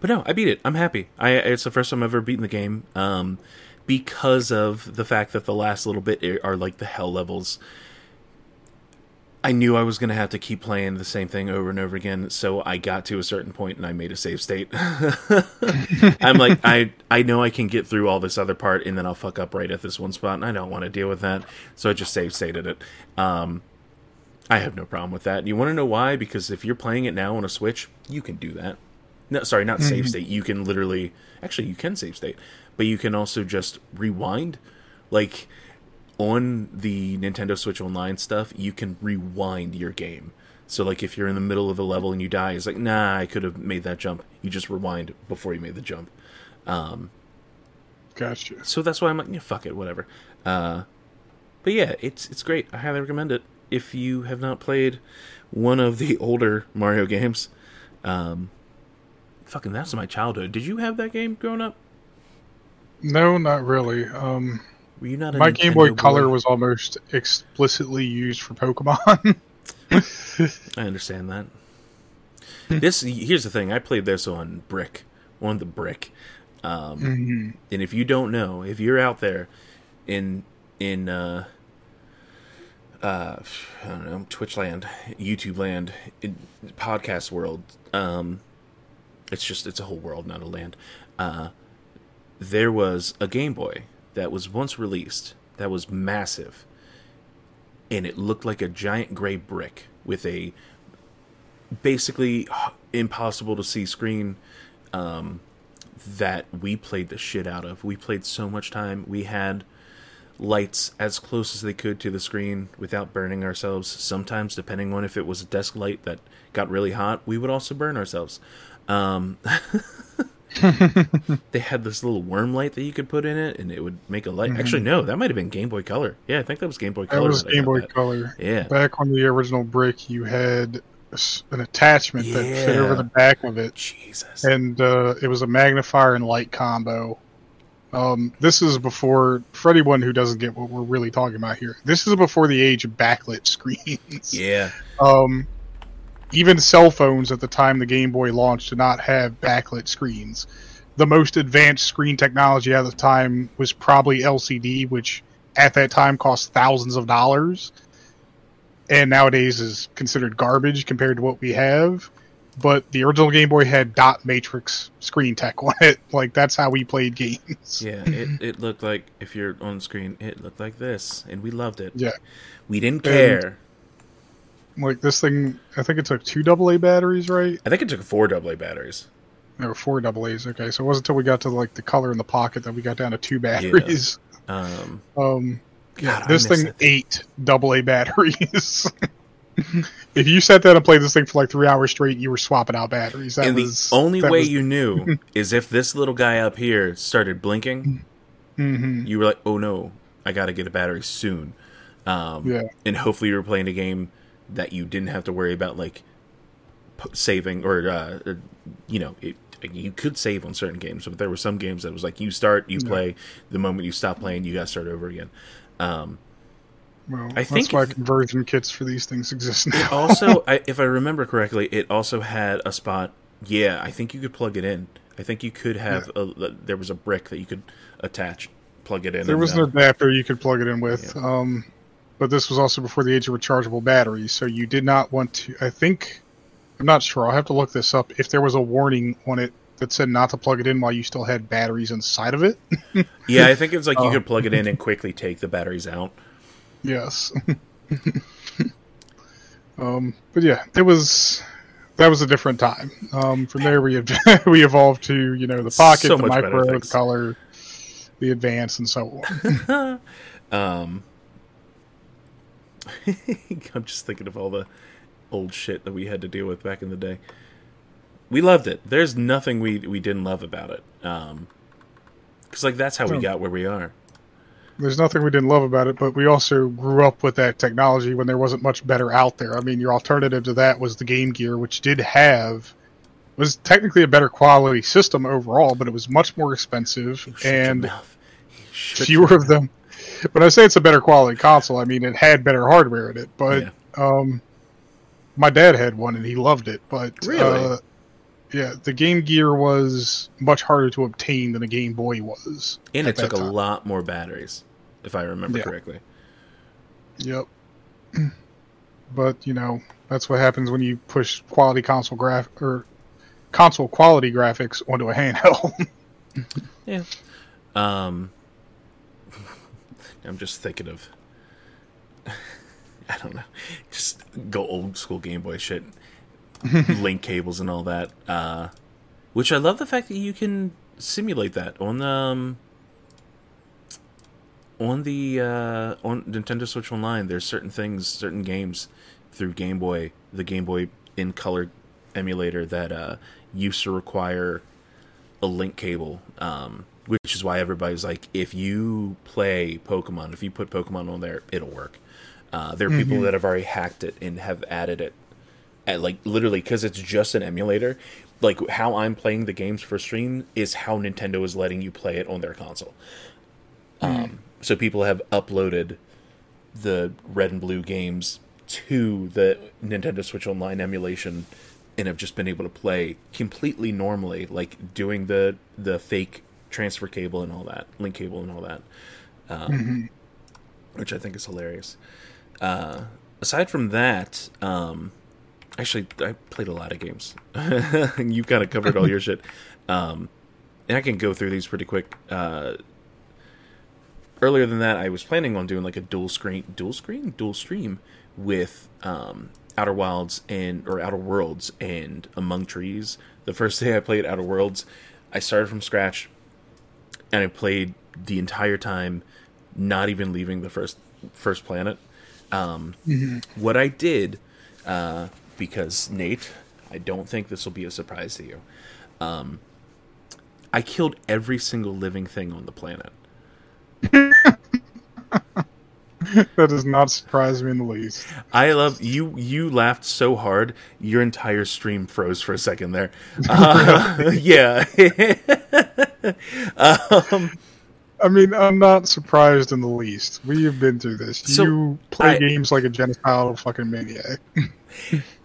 but no, I beat it. I'm happy. I it's the first time I've ever beaten the game. Um, because of the fact that the last little bit are like the hell levels. I knew I was going to have to keep playing the same thing over and over again, so I got to a certain point and I made a save state. I'm like, I I know I can get through all this other part, and then I'll fuck up right at this one spot, and I don't want to deal with that, so I just save stated it. Um, I have no problem with that. You want to know why? Because if you're playing it now on a Switch, you can do that. No, sorry, not save state. You can literally, actually, you can save state, but you can also just rewind, like on the Nintendo Switch Online stuff, you can rewind your game. So like if you're in the middle of a level and you die, it's like, nah, I could have made that jump. You just rewind before you made the jump. Um, Gotcha. so that's why I'm like, yeah, fuck it, whatever. Uh, but yeah, it's it's great. I highly recommend it. If you have not played one of the older Mario games, um, fucking that's my childhood. Did you have that game growing up? No, not really. Um, Were you not a my Game Boy Nintendo Color was almost explicitly used for Pokemon. I understand that. this here's the thing. I played this on brick, on the brick. Um, Mhm. And if you don't know, if you're out there in in uh, uh, I don't know Twitch land, YouTube land, in podcast world, um, it's just it's a whole world, not a land. Uh, there was a Game Boy that was once released that was massive, and it looked like a giant gray brick with a basically impossible to see screen. Um, that we played the shit out of. We played so much time. We had lights as close as they could to the screen without burning ourselves. Sometimes, depending on if it was a desk light that got really hot, we would also burn ourselves. Um, they had this little worm light that you could put in it, and it would make a light. Actually, no, that might have been Game Boy Color. Yeah, I think that was Game Boy Color. That was Game Boy that. Color. Yeah, Back on the original brick, you had an attachment that fit over the back of it, Jesus. and uh, it was a magnifier and light combo. Um, this is before, for anyone who doesn't get what we're really talking about here, this is before the age of backlit screens. Yeah, Um, even cell phones at the time the Game Boy launched did not have backlit screens. The most advanced screen technology at the time was probably LCD, which at that time cost thousands of dollars, and nowadays is considered garbage compared to what we have. But the original Game Boy had dot matrix screen tech on it. Like that's how we played games. yeah. It it looked like if you're on screen, it looked like this, and we loved it. Yeah. we didn't care. Like this thing, I think it took two AA batteries, right? I think it took four AA batteries. There were four double A's. Okay, so it wasn't until we got to like the color in the pocket that we got down to two batteries. Um, Um, God, this thing eight double A batteries. if you sat down and played this thing for like three hours straight, you were swapping out batteries. That and the was only that way was- you knew is if this little guy up here started blinking. Mhm. You were like, "Oh no, I got to get a battery soon." Um, Yeah. and hopefully you were playing a game that you didn't have to worry about like p- saving or uh, uh, you know it, you could save on certain games, but there were some games that was like you start, you Yeah. play. The moment you stop playing, you got to start over again. Um, Well, I that's think why if- conversion kits for these things exist now. also, I, if I remember correctly, it also had a spot. Yeah, I think you could plug it in. I think you could have a, there was a brick that you could attach, plug it in. there and, was uh, an adapter you could plug it in with. Um, but this was also before the age of rechargeable batteries, so you did not want to. I think I'm not sure. I'll have to look this up. If there was a warning on it that said not to plug it in while you still had batteries inside of it. Yeah, I think it was like you could plug it in and quickly take the batteries out. Yes. um, but yeah, it was that was a different time. Um, from there we we evolved to you know the pocket, So the micro, the color, the advance, and so on. Um, I'm just thinking of all the old shit that we had to deal with back in the day. We loved it. There's nothing we we didn't love about it. Um, because like that's how we got where we are. There's nothing we didn't love about it, but we also grew up with that technology when there wasn't much better out there. I mean, your alternative to that was the Game Gear, which did have was technically a better quality system overall, but it was much more expensive and fewer of them. When I say it's a better quality console, I mean it had better hardware in it. But Yeah. um, my dad had one and he loved it. But Really? uh, yeah, the Game Gear was much harder to obtain than a Game Boy was. And it took a time. lot more batteries, if I remember Yeah. correctly. Yep. but you know that's what happens when you push quality console graph or console quality graphics onto a handheld. yeah. Um, I'm just thinking of. I don't know. Just go old school Game Boy shit, link cables and all that. Uh, which I love the fact that you can simulate that on the um, on the uh, on Nintendo Switch Online. There's certain things, certain games through Game Boy, the Game Boy in color emulator that uh, used to require a link cable. Um, which is why everybody's like, if you play Pokemon, if you put Pokemon on there, it'll work. Uh, there are mm-hmm. people that have already hacked it and have added it, at like literally because it's just an emulator. Like how I'm playing the games for stream is how Nintendo is letting you play it on their console. Mm. Um, so people have uploaded the red and blue games to the Nintendo Switch Online emulation and have just been able to play completely normally, like doing the the fake transfer cable and all that, link cable and all that, um, mm-hmm. which I think is hilarious. Uh, aside from that, um, actually, I played a lot of games. You've kind of covered all your shit, um, and I can go through these pretty quick. Uh, earlier than that, I was planning on doing like a dual screen, dual screen, dual stream with um, Outer Wilds and or Outer Worlds and Among Trees. The first day I played Outer Worlds, I started from scratch, and I played the entire time, not even leaving the first first planet. Um, mm-hmm. What I did, uh, because Nate, I don't think this will be a surprise to you. Um, I killed every single living thing on the planet. that does not surprise me in the least. I love you. You laughed so hard, your entire stream froze for a second there. Uh, yeah. um, I mean, I'm not surprised in the least. We have been through this. So you play I, games like a genocidal fucking maniac.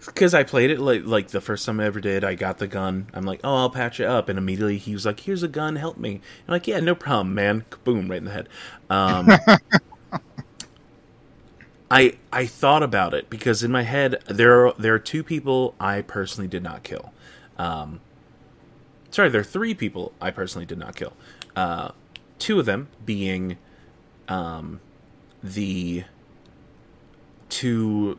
Because I played it like like the first time I ever did. I got the gun. I'm like, oh, I'll patch it up, and immediately he was like, "Here's a gun, help me." I'm like, "Yeah, no problem, man." Boom, right in the head. Um, I I thought about it because in my head there are there are two people I personally did not kill. Um, sorry, there are three people I personally did not kill. Uh, two of them being um, the two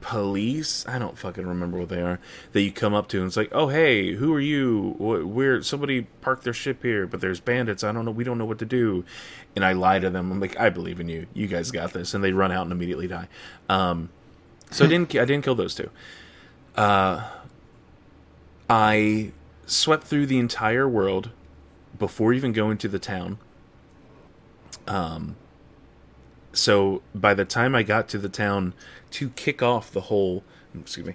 police. I don't fucking remember what they are that you come up to and it's like oh hey who are you? Where somebody parked their ship here but there's bandits. I don't know we don't know what to do. And i lie to them. I'm like i believe in you. You guys got this. And they run out and immediately die. Um, so i didn't i didn't kill those two. Uh, i swept through the entire world before even going to the town um so by the time I got to the town to kick off the whole, excuse me.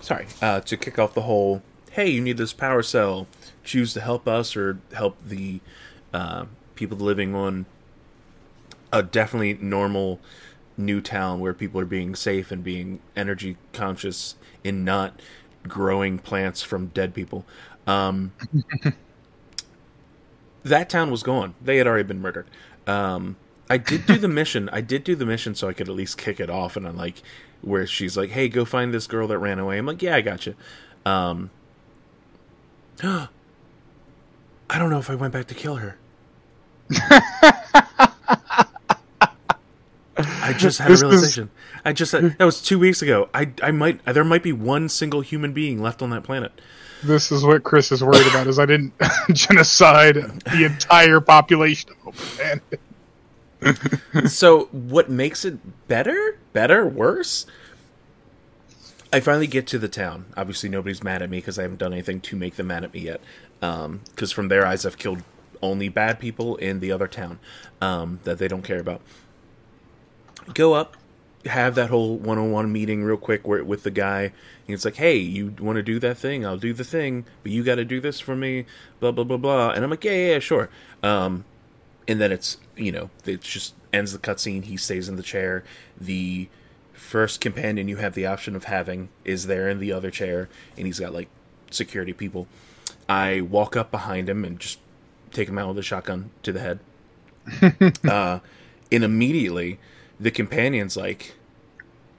Sorry, uh, to kick off the whole. Hey, you need this power cell. Choose to help us or help the uh, people living on a definitely normal new town where people are being safe and being energy conscious and not growing plants from dead people. Um, that town was gone. They had already been murdered. Um, I did do the mission. I did do the mission so I could at least kick it off. And I'm like, where she's like, "Hey, go find this girl that ran away." I'm like, "Yeah, I got you." Um, I don't know if I went back to kill her. I just had a realization. I just that was two weeks ago. I I might there might be one single human being left on that planet. This is what Chris is worried about. Is I didn't genocide the entire population of the planet. so what makes it better? Better? Worse? I finally get to the town. Obviously, nobody's mad at me because I haven't done anything to make them mad at me yet. Because um, from their eyes, I've killed only bad people in the other town um, that they don't care about go up, have that whole one-on-one meeting real quick where, with the guy. And it's like, hey, you want to do that thing? I'll do the thing, but you got to do this for me. Blah blah blah blah. And I'm like, yeah, yeah, yeah sure. Um, and then it's you know, it just ends the cutscene. He stays in the chair. The first companion you have the option of having is there in the other chair, and he's got like security people. I walk up behind him and just take him out with a shotgun to the head. uh, and immediately, the companion's like,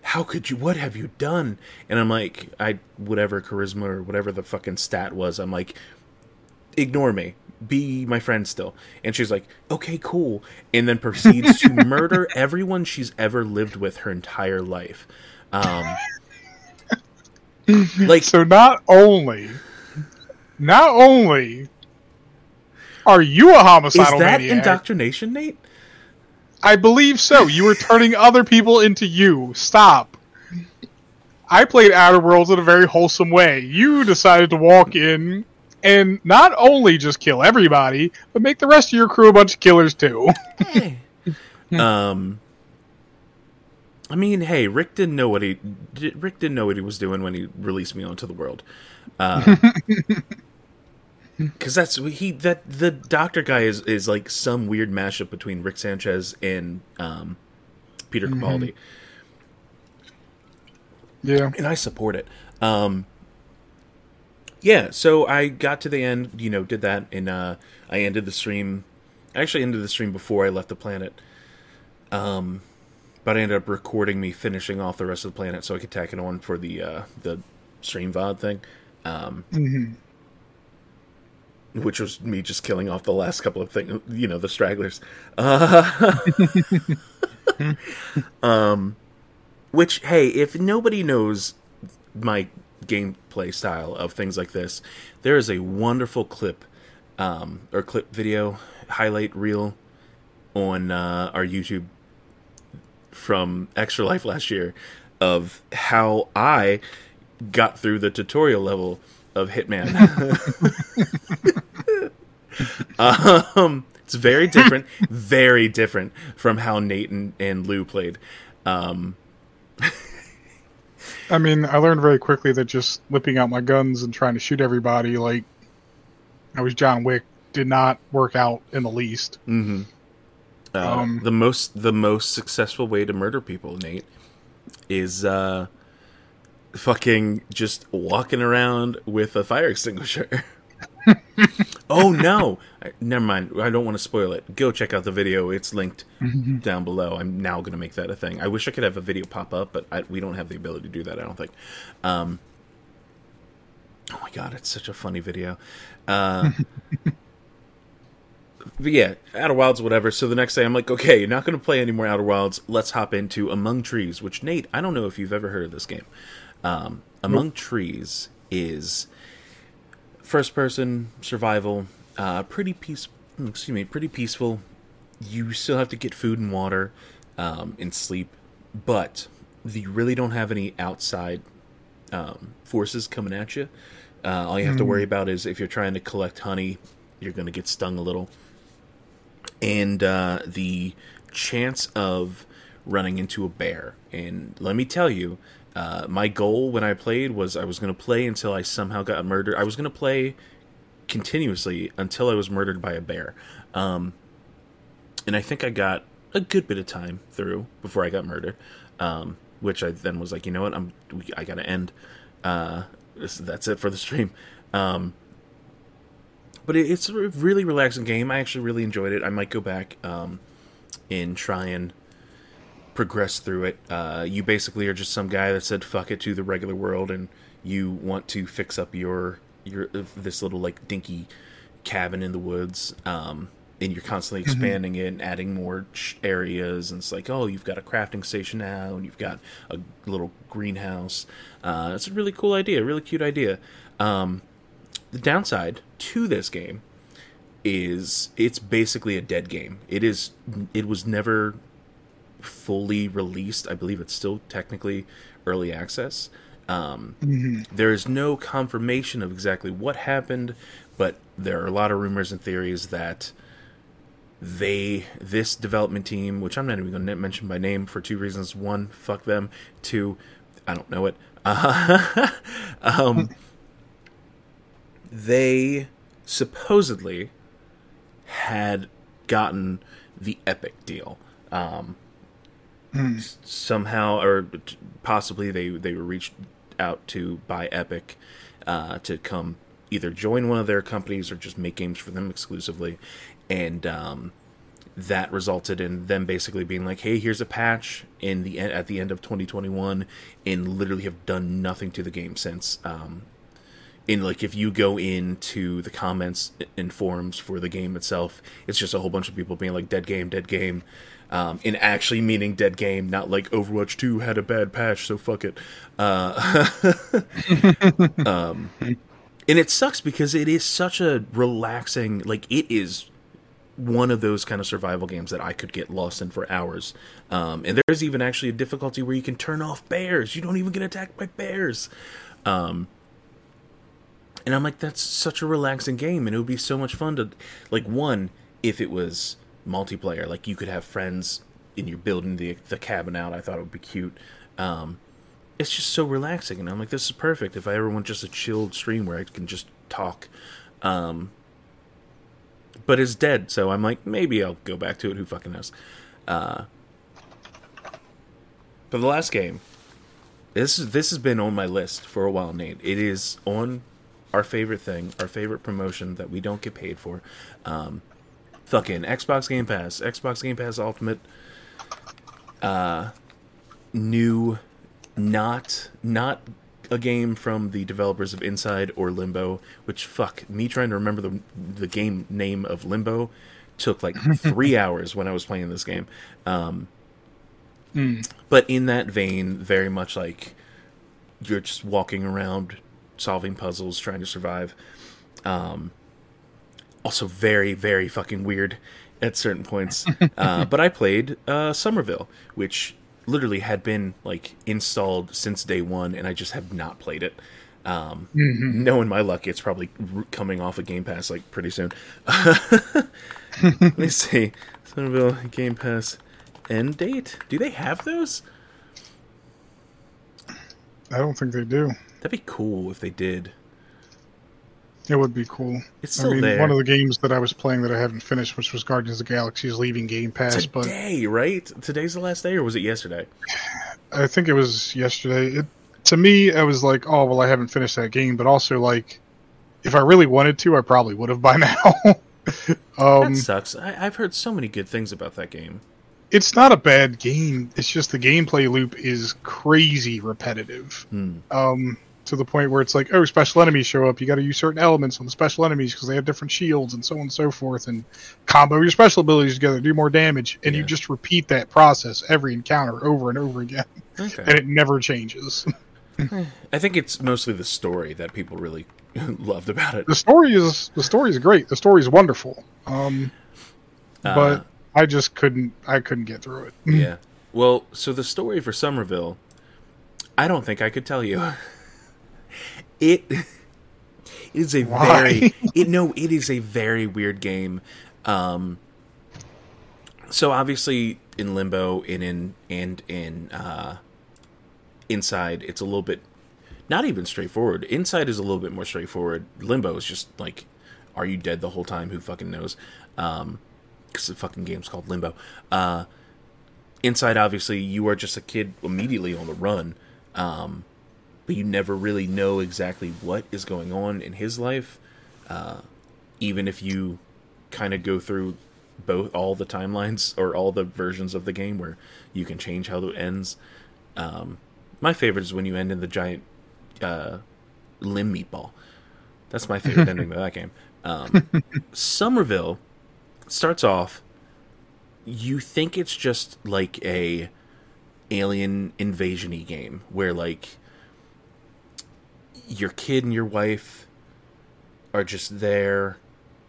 "How could you? What have you done?" And I'm like, "I whatever charisma or whatever the fucking stat was." I'm like, "Ignore me." Be my friend still. And she's like, okay, cool. And then proceeds to murder everyone she's ever lived with her entire life. Um, like so not only not only are you a homicidal is that maniac, indoctrination, Nate? I believe so. You were turning other people into you. Stop. I played Outer Worlds in a very wholesome way. You decided to walk in and not only just kill everybody, but make the rest of your crew a bunch of killers too. um, I mean, hey, Rick didn't know what he Rick didn't know what he was doing when he released me onto the world. Uh, Because that's he that the doctor guy is is like some weird mashup between Rick Sanchez and um, Peter Capaldi. Mm-hmm. Yeah, and I support it. Um, yeah, so I got to the end, you know, did that, and uh, I ended the stream. I actually ended the stream before I left the planet. Um, but I ended up recording me finishing off the rest of the planet so I could tack it on for the uh, the stream VOD thing. Um, mm-hmm which was me just killing off the last couple of things, you know, the stragglers. Uh, um, which, hey, if nobody knows my gameplay style of things like this, there is a wonderful clip um, or clip video highlight reel on uh, our YouTube from Extra Life last year of how I got through the tutorial level of Hitman. um, it's very different, very different from how Nate and, and Lou played. Um, I mean, I learned very quickly that just whipping out my guns and trying to shoot everybody like I was John Wick did not work out in the least. Mm-hmm. Uh, um, the most the most successful way to murder people, Nate, is uh, fucking just walking around with a fire extinguisher. oh no! I, never mind. I don't want to spoil it. Go check out the video. It's linked mm-hmm. down below. I'm now going to make that a thing. I wish I could have a video pop up, but I, we don't have the ability to do that. I don't think. Um, oh my god, it's such a funny video. Uh, but yeah, Outer Wilds, whatever. So the next day, I'm like, okay, you're not going to play any more Outer Wilds. Let's hop into Among Trees, which Nate, I don't know if you've ever heard of this game. Um, Among nope. Trees is first person survival, uh, pretty peace. Excuse me, pretty peaceful. You still have to get food and water, um, and sleep, but you really don't have any outside um, forces coming at you. Uh, all you have mm. to worry hmm. about is if you're trying to collect honey, you're going to get stung a little, and uh, the chance of running into a bear. And let me tell you, uh, my goal when I played was I was going to play until I somehow got murdered. I was going to play continuously until I was murdered by a bear. Um, and I think I got a good bit of time through before I got murdered. Um, which I then was like, you know what, I'm I got to end. Uh, this, that's it for the stream. Um, but it, it's a really relaxing game. I actually really enjoyed it. I might go back um, and try and progress through it. Uh, you basically are just some guy that said "fuck it" to the regular world, and you want to fix up your your this little like dinky cabin in the woods. Um, and you're constantly mm-hmm. expanding mm-hmm. it and adding more areas. And it's like, oh, you've got a crafting station now, and you've got a little greenhouse. Uh, it's a really cool idea, really cute idea. Um, the downside to this game is it's basically a dead game. It is. It was never fully released. I believe it's still technically early access. Um, mm-hmm. There is no confirmation of exactly what happened, but there are a lot of rumors and theories that they, this development team, which I'm not even going to mention by name for two reasons: one, fuck them; two, I don't know it. Uh, um, they supposedly had gotten the Epic deal. Um, Mm. somehow or possibly they they were reached out to by Epic uh, to come either join one of their companies or just make games for them exclusively, and um, that resulted in them basically being like, "Hey, here's a patch in the en- at the end of 2021," and literally have done nothing to the game since. Um, in like if you go into the comments and forums for the game itself, it's just a whole bunch of people being like "dead game, dead game," um, in actually meaning dead game, not like Overwatch Two had a bad patch, so fuck it. Uh, um, and it sucks because it is such a relaxing, like it is one of those kind of survival games that I could get lost in for hours. Um, and there's even actually a difficulty where you can turn off bears. You don't even get attacked by bears. Um, and I'm like, that's such a relaxing game, and it would be so much fun to, like, one, if it was multiplayer, like you could have friends in you're building the the cabin out. I thought it would be cute. Um, it's just so relaxing, and I'm like, this is perfect. If I ever want just a chilled stream where I can just talk, um, but it's dead, so I'm like, maybe I'll go back to it. Who fucking knows? Uh, but the last game, this this has been on my list for a while, Nate. It is on our favorite thing, our favorite promotion that we don't get paid for. Um, fucking Xbox Game Pass, Xbox Game Pass Ultimate. Uh, new, not not a game from the developers of Inside or Limbo. Which fuck me trying to remember the the game name of Limbo took like three hours when I was playing this game. Um, Mm. but in that vein, very much like you're just walking around solving puzzles, trying to survive. Um, also, very, very fucking weird at certain points. uh, but I played uh, Somerville, which literally had been like installed since day one, and I just have not played it. Um, Mhm. Knowing my luck, it's probably coming off of Game Pass like pretty soon. Let me see. Somerville Game Pass end date. Do they have those? I don't think they do. That'd be cool if they did. It would be cool. It's still I mean, there. one of the games that I was playing that I haven't finished, which was Guardians of the Galaxy, is leaving Game Pass. But Today, right? Today's the last day, or was it yesterday? I think it was yesterday. It, to me, I was like, oh well, I haven't finished that game. But also, like, if I really wanted to, I probably would have by now. um, that sucks. I, I've heard so many good things about that game. it's not a bad game. It's just the gameplay loop is crazy repetitive. Hmm. Um, to the point where it's like, oh, special enemies show up. You got to use certain elements on the special enemies because they have different shields and so on and so forth, and combo your special abilities together, do more damage, and you just repeat that process every encounter over and over again, Okay. and it never changes. I think it's mostly the story that people really loved about it. the story is the story is great. The story is wonderful. Um, Uh, but I just couldn't. I couldn't get through it. yeah. Well, so the story for Somerville, I don't think I could tell you. It is a Why? very it no, it is a very weird game. Um so obviously in Limbo and in and in uh Inside it's a little bit not even straightforward. Inside is a little bit more straightforward. Limbo is just like are you dead the whole time? Who fucking knows? Um cuz the fucking game's called Limbo. Uh Inside obviously you are just a kid immediately on the run. Um but you never really know exactly what is going on in his life, uh, even if you kind of go through both all the timelines or all the versions of the game where you can change how it ends. Um, my favorite is when you end in the giant uh, limb meatball. That's my favorite ending of that game. Um, Somerville starts off. You think it's just like a alien invasion-y game where like your kid and your wife are just there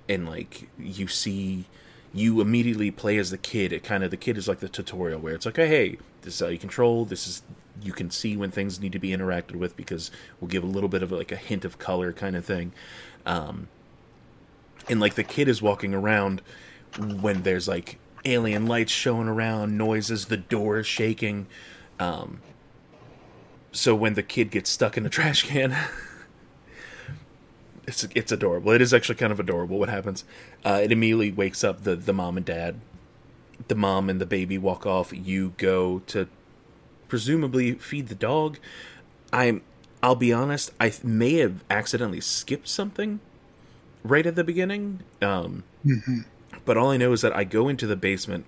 and like you see you immediately play as the kid. It kind of the kid is like the tutorial where it's like hey this is how you control. This is you can see when things need to be interacted with because we'll give a little bit of like a hint of color kind of thing. Um and like the kid is walking around when there's like alien lights showing around noises the door is shaking. Um so when the kid gets stuck in a trash can it's it's adorable it is actually kind of adorable what happens uh, it immediately wakes up the the mom and dad the mom and the baby walk off. You go to presumably feed the dog. I'm. I'll be honest. I may have accidentally skipped something right at the beginning. Um, Mm-hmm. but all I know is that I go into the basement,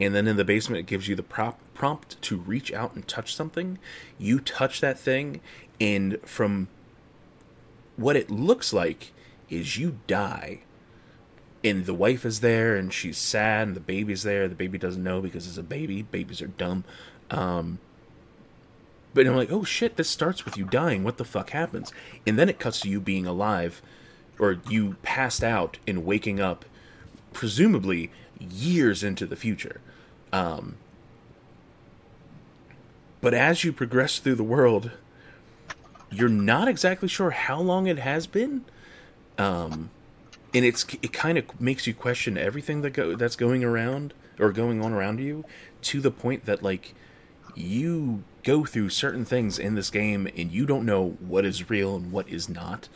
and then in the basement it gives you the prop prompt to reach out and touch something. You touch that thing, and from what it looks like is you die. And the wife is there, and she's sad, and the baby's there. The baby doesn't know because it's a baby. Babies are dumb. Um, but I'm like, oh shit, this starts with you dying. What the fuck happens? And then it cuts to you being alive, or you passed out and waking up, presumably years into the future. Um, but as you progress through the world, you're not exactly sure how long it has been. Um, and it's it kind of makes you question everything that go that's going around or going on around you to the point that like you go through certain things in this game and you don't know what is real and what is not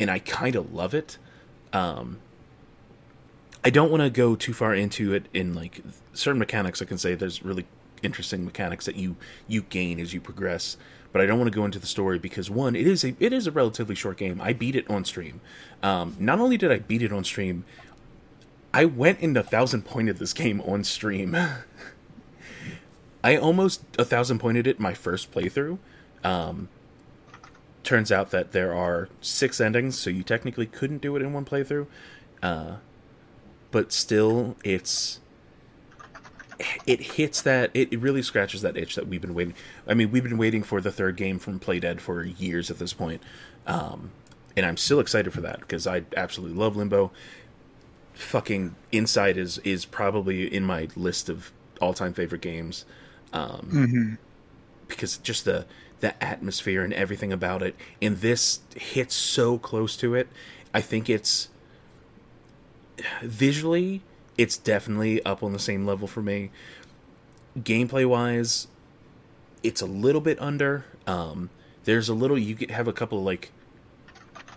and i kind of love it um i don't want to go too far into it in like certain mechanics i can say there's really interesting mechanics that you you gain as you progress but I don't want to go into the story because one, it is a it is a relatively short game. I beat it on stream. Um, not only did I beat it on stream, I went into thousand pointed this game on stream. I almost a thousand pointed it my first playthrough. Um, turns out that there are six endings, so you technically couldn't do it in one playthrough. Uh, but still, it's it hits that it, really scratches that itch that we've been waiting i mean we've been waiting for the third game from playdead for years at this point um, and i'm still excited for that because i absolutely love limbo fucking inside is is probably in my list of all-time favorite games um, Mm-hmm. because just the the atmosphere and everything about it and this hits so close to it i think it's visually it's definitely up on the same level for me. Gameplay wise it's a little bit under. Um there's a little you could have a couple of like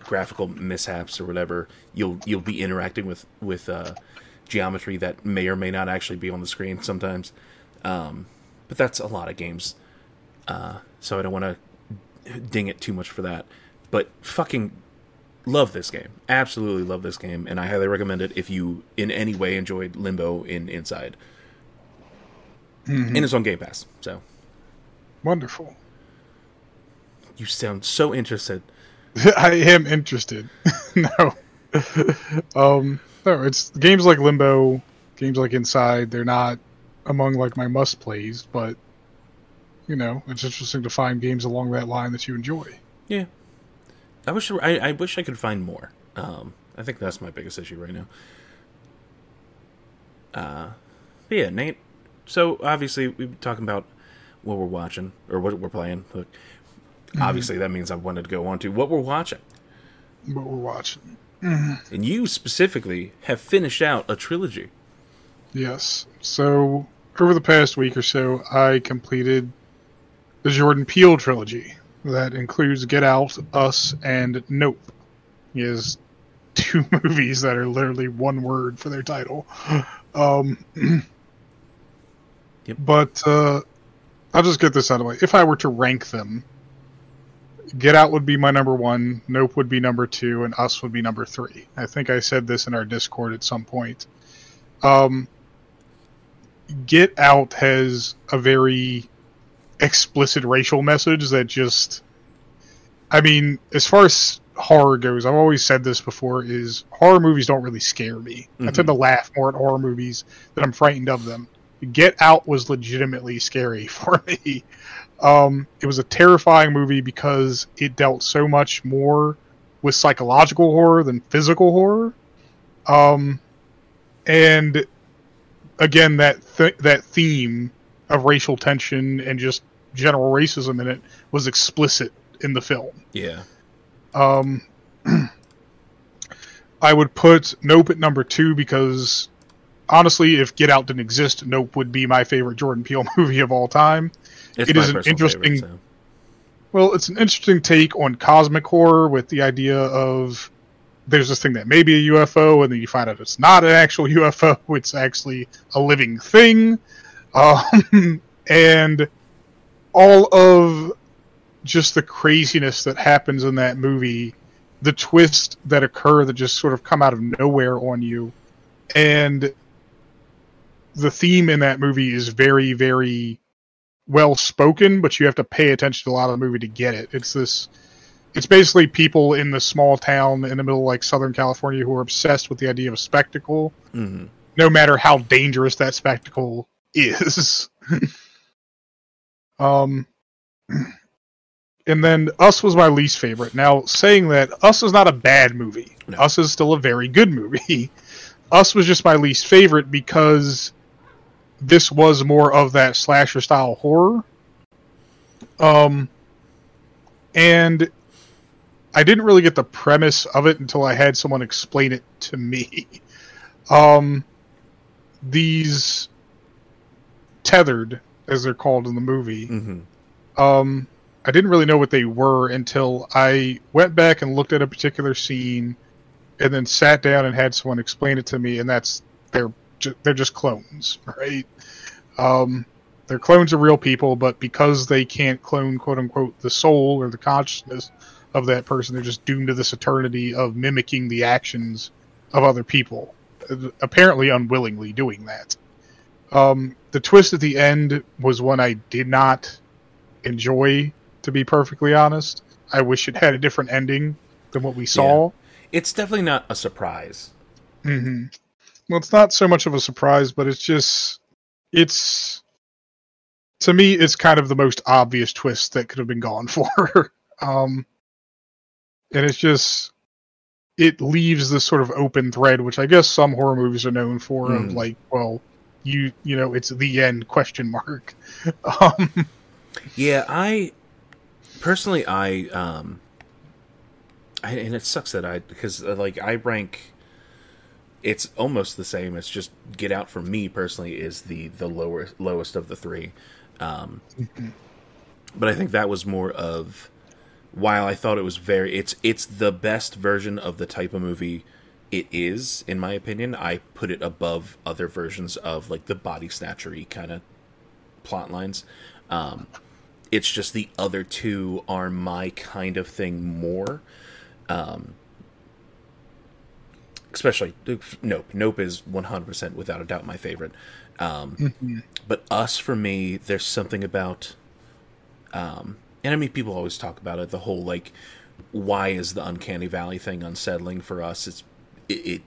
graphical mishaps or whatever. You'll you'll be interacting with with uh geometry that may or may not actually be on the screen sometimes. Um but that's a lot of games. Uh so i don't want to ding it too much for that. But fucking love this game absolutely love this game and i highly recommend it if you in any way enjoyed limbo in inside Mhm. and it's on game pass so Wonderful. you sound so interested I am interested. no. um no, it's games like Limbo, games like Inside, they're not among like my must plays, but you know, it's interesting to find games along that line that you enjoy. yeah i wish I, I wish i could find more. Um i think that's my biggest issue right now. Uh but yeah nate so obviously we've been talking about what we're watching or what we're playing. Look obviously that means i wanted to go on to what we're watching. What we're watching. and you specifically have finished out a trilogy. Yes. So over the past week or so, I completed the Jordan Peele trilogy. That includes Get Out, Us, and Nope. He has two movies that are literally one word for their title. Um, Yep. But uh, I'll just get this out of the way. If I were to rank them, Get Out would be my number one, Nope would be number two, and Us would be number three. I think I said this in our Discord at some point. Um, Get Out has a very explicit racial message that just I mean, as far as horror goes, I've always said this before is horror movies don't really scare me. I Mhm. tend to laugh more at horror movies than I'm frightened of them. Get Out was legitimately scary for me. Um, it was a terrifying movie because it dealt so much more with psychological horror than physical horror. Um, and again, that th- that theme of racial tension and just general racism in it was explicit in the film. yeah Um, I would put Nope at number two because honestly, if Get Out didn't exist, Nope would be my favorite Jordan Peele movie of all time. it's It my is an interesting- favorite, so. Well, it's an interesting take on cosmic horror with the idea of there's this thing that may be a UFO, and then you find out it's not an actual UFO. It's actually a living thing, um, and all of just the craziness that happens in that movie, the twists that occur that just sort of come out of nowhere on you, and the theme in that movie is very, very well spoken, but you have to pay attention to a lot of the movie to get it. It's this it's basically people in the small town in the middle of like Southern California who are obsessed with the idea of a spectacle, hmm no matter how dangerous that spectacle is. um and then Us was my least favorite. Now, saying that Us is not a bad movie. No. Us is still a very good movie. Us was just my least favorite because this was more of that slasher style horror. Um and I didn't really get the premise of it until I had someone explain it to me. Um these tethered as they're called in the movie hmm um, I didn't really know what they were until I went back and looked at a particular scene, and then sat down and had someone explain it to me. And that's they're ju- they're just clones, right? Um, they're clones of real people, but because they can't clone "quote unquote" the soul or the consciousness of that person, they're just doomed to this eternity of mimicking the actions of other people, uh, apparently unwillingly doing that. Um, the twist at the end was one I did not enjoy, to be perfectly honest. I wish it had a different ending than what we saw. It's definitely not a surprise. hmm Well, it's not so much of a surprise, but it's just it's to me it's kind of the most obvious twist that could have been gone for. um, and it's just it leaves this sort of open thread, which I guess some horror movies are known for. Of Hmm. like, well, you you know, it's the end question mark. um, Yeah, I personally, I um, I, and it sucks that I because uh, like I rank. It's almost the same. It's just Get Out for me personally is the the lower lowest of the three, um, but I think that was more of while I thought it was very it's it's the best version of the type of movie it is in my opinion. I put it above other versions of like the body snatchery kind of plot lines. Um, it's just the other two are my kind of thing more. Um, especially Nope. Nope is 100% without a doubt my favorite. Um, But Us, for me, there's something about. Um, and I mean, people always talk about it the whole, like, why is the Uncanny Valley thing unsettling for us? It's. It, it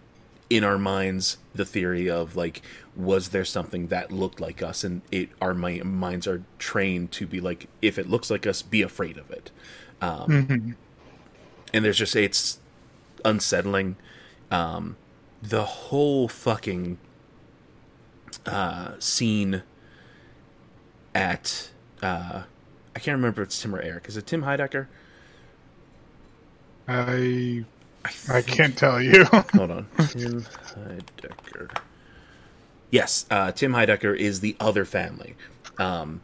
in our minds the theory of like was there something that looked like us? And it our mi- minds are trained to be like if it looks like us be afraid of it. Um, mhm. and there's just it's unsettling. Um the whole fucking uh scene at uh i can't remember if it's tim or eric. Is it tim heidecker? I I, I can't tell you. Hold on. Tim Heidecker. Yes, uh, Tim Heidecker is the other family, um,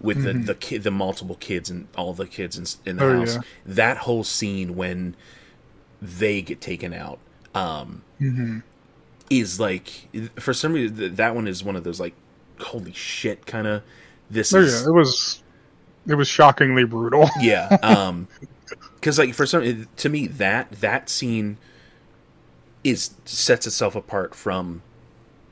with the the kid, the multiple kids and all the kids in, in the Oh, house. yeah. That whole scene when they get taken out um, Mhm. is like for some reason th- that one is one of those like holy shit kind of. This Oh is yeah, it was it was shockingly brutal. yeah um because like for some to me that that scene is sets itself apart from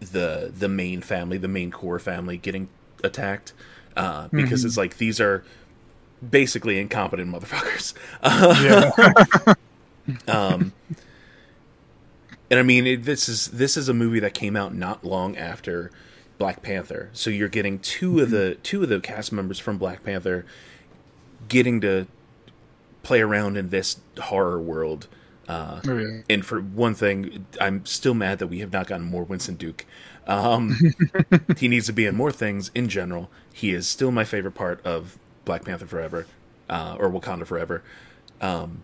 the the main family the main core family getting attacked uh because it's like these are basically incompetent motherfuckers. Um and i mean it, this is this is a movie that came out not long after black panther. So you're getting 2 of the two of the cast members from black panther getting to play around in this horror world uh Oh, yeah. and for one thing i'm still mad that we have not gotten more winston duke um he needs to be in more things in general he is still my favorite part of black panther forever uh or wakanda forever um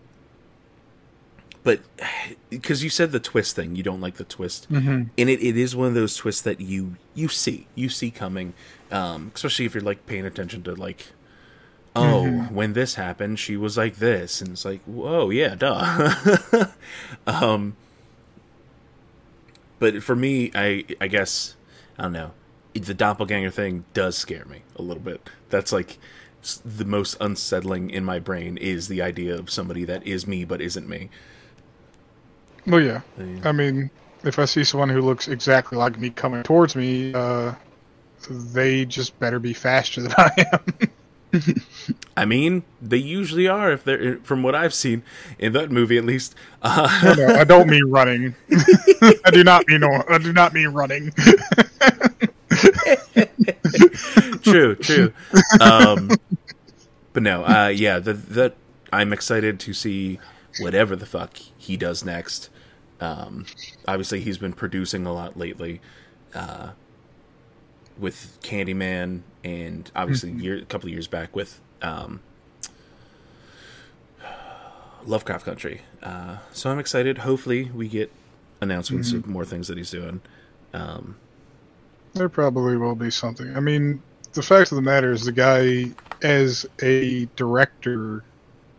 but because you said the twist thing you don't like the twist Mhm. and it, it is one of those twists that you you see you see coming um especially if you're like paying attention to like oh, Mhm. when this happened, she was like this, and it's like, whoa, yeah, duh. um, but for me, I I guess I don't know. The doppelganger thing does scare me a little bit. That's like the most unsettling in my brain is the idea of somebody that is me but isn't me. Well, yeah. Yeah. I mean, if I see someone who looks exactly like me coming towards me, uh, they just better be faster than I am. I mean, they usually are if they're from what I've seen in that movie at least. Uh, no, I don't mean running. I do not mean I do not mean running. true, true. Um, but no, uh, yeah, the, that I'm excited to see whatever the fuck he does next. Um, obviously, he's been producing a lot lately uh, with Candyman, and obviously, year, a couple of years back with um, Lovecraft Country. Uh, so I'm excited. Hopefully, we get announcements of more things that he's doing. Um, There probably will be something. I mean, the fact of the matter is, the guy, as a director,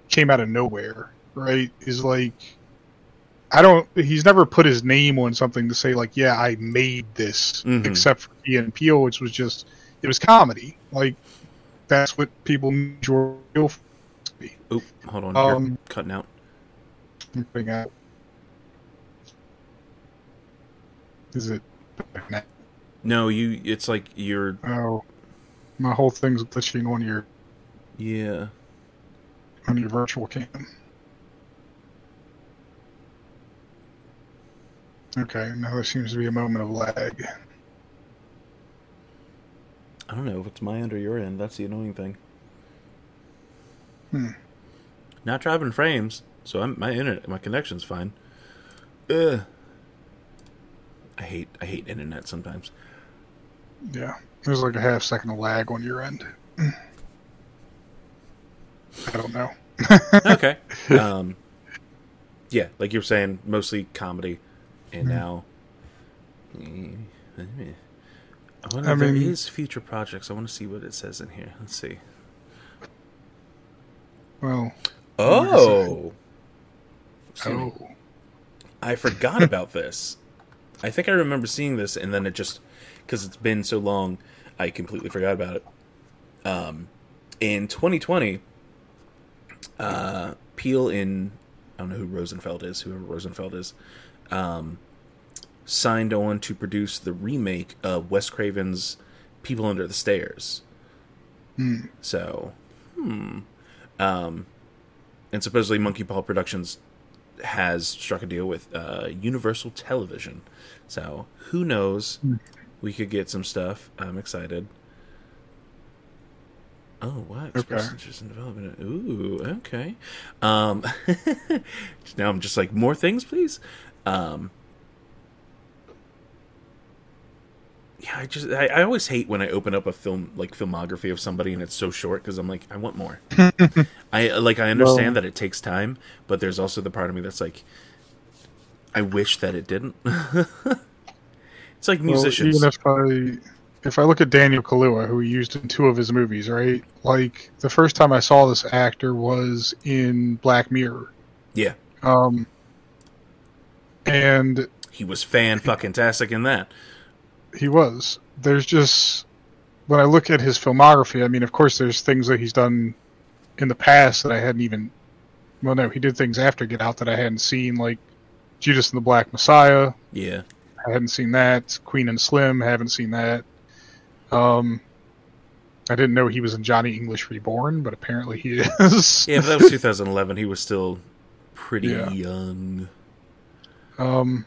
came out of nowhere. Right? Is like, I don't. He's never put his name on something to say like, yeah, I made this. Mhm. Except for Key and Peele, which was just, it was comedy. Like, that's what people enjoy. Jordan Peele to be. oop, hold on, Um, you're cutting out. I'm out. Is it? No, you. It's like you're. Oh, my whole thing's glitching on your Yeah. on your virtual cam. Okay, now there seems to be a moment of lag. I don't know if it's my end or your end. That's the annoying thing. Hmm. Not dropping frames, so I'm, my internet, my connection's fine. Ugh. I hate, I hate internet sometimes. Yeah, there's like a half second of lag on your end. I don't know. okay. Um, yeah, like you were saying, mostly comedy, and Mhm. now. I wonder I if there is future projects. I want to see what it says in here. Let's see. Well, Oh. Oh, I forgot about this. I think I remember seeing this, and then it just because it's been so long, I completely forgot about it. Um, in 2020, uh, Peele in I don't know who Rosenfeld is, whoever Rosenfeld is, um, signed on to produce the remake of Wes Craven's People Under the Stairs. Hmm. So, hmm. Um, and supposedly Monkeypaw Productions has struck a deal with uh, Universal Television. So who knows? Hmm. We could get some stuff. I'm excited. Oh, what? Express Okay. interest in development. Ooh, okay. Um, now I'm just like more things, please. Um, yeah, I just I, I always hate when I open up a film like filmography of somebody and it's so short because I'm like I want more. I like I understand Well- that it takes time, but there's also the part of me that's like I wish that it didn't. it's like well, musicians. even if I if I look at Daniel Kaluuya, who he used in two of his movies, right? Like the first time I saw this actor was in Black Mirror. yeah, Um, and he was fan fucking tastic in that. he was. There's just when I look at his filmography, I mean, of course, there's things that he's done in the past that I hadn't even. Well, no, he did things after Get Out that I hadn't seen, like Judas and the Black Messiah. Yeah, I hadn't seen that. Queen and Slim, haven't seen that. Um, I didn't know he was in Johnny English Reborn, but apparently he is. yeah, but that was 2011. He was still pretty Yeah. young. Um,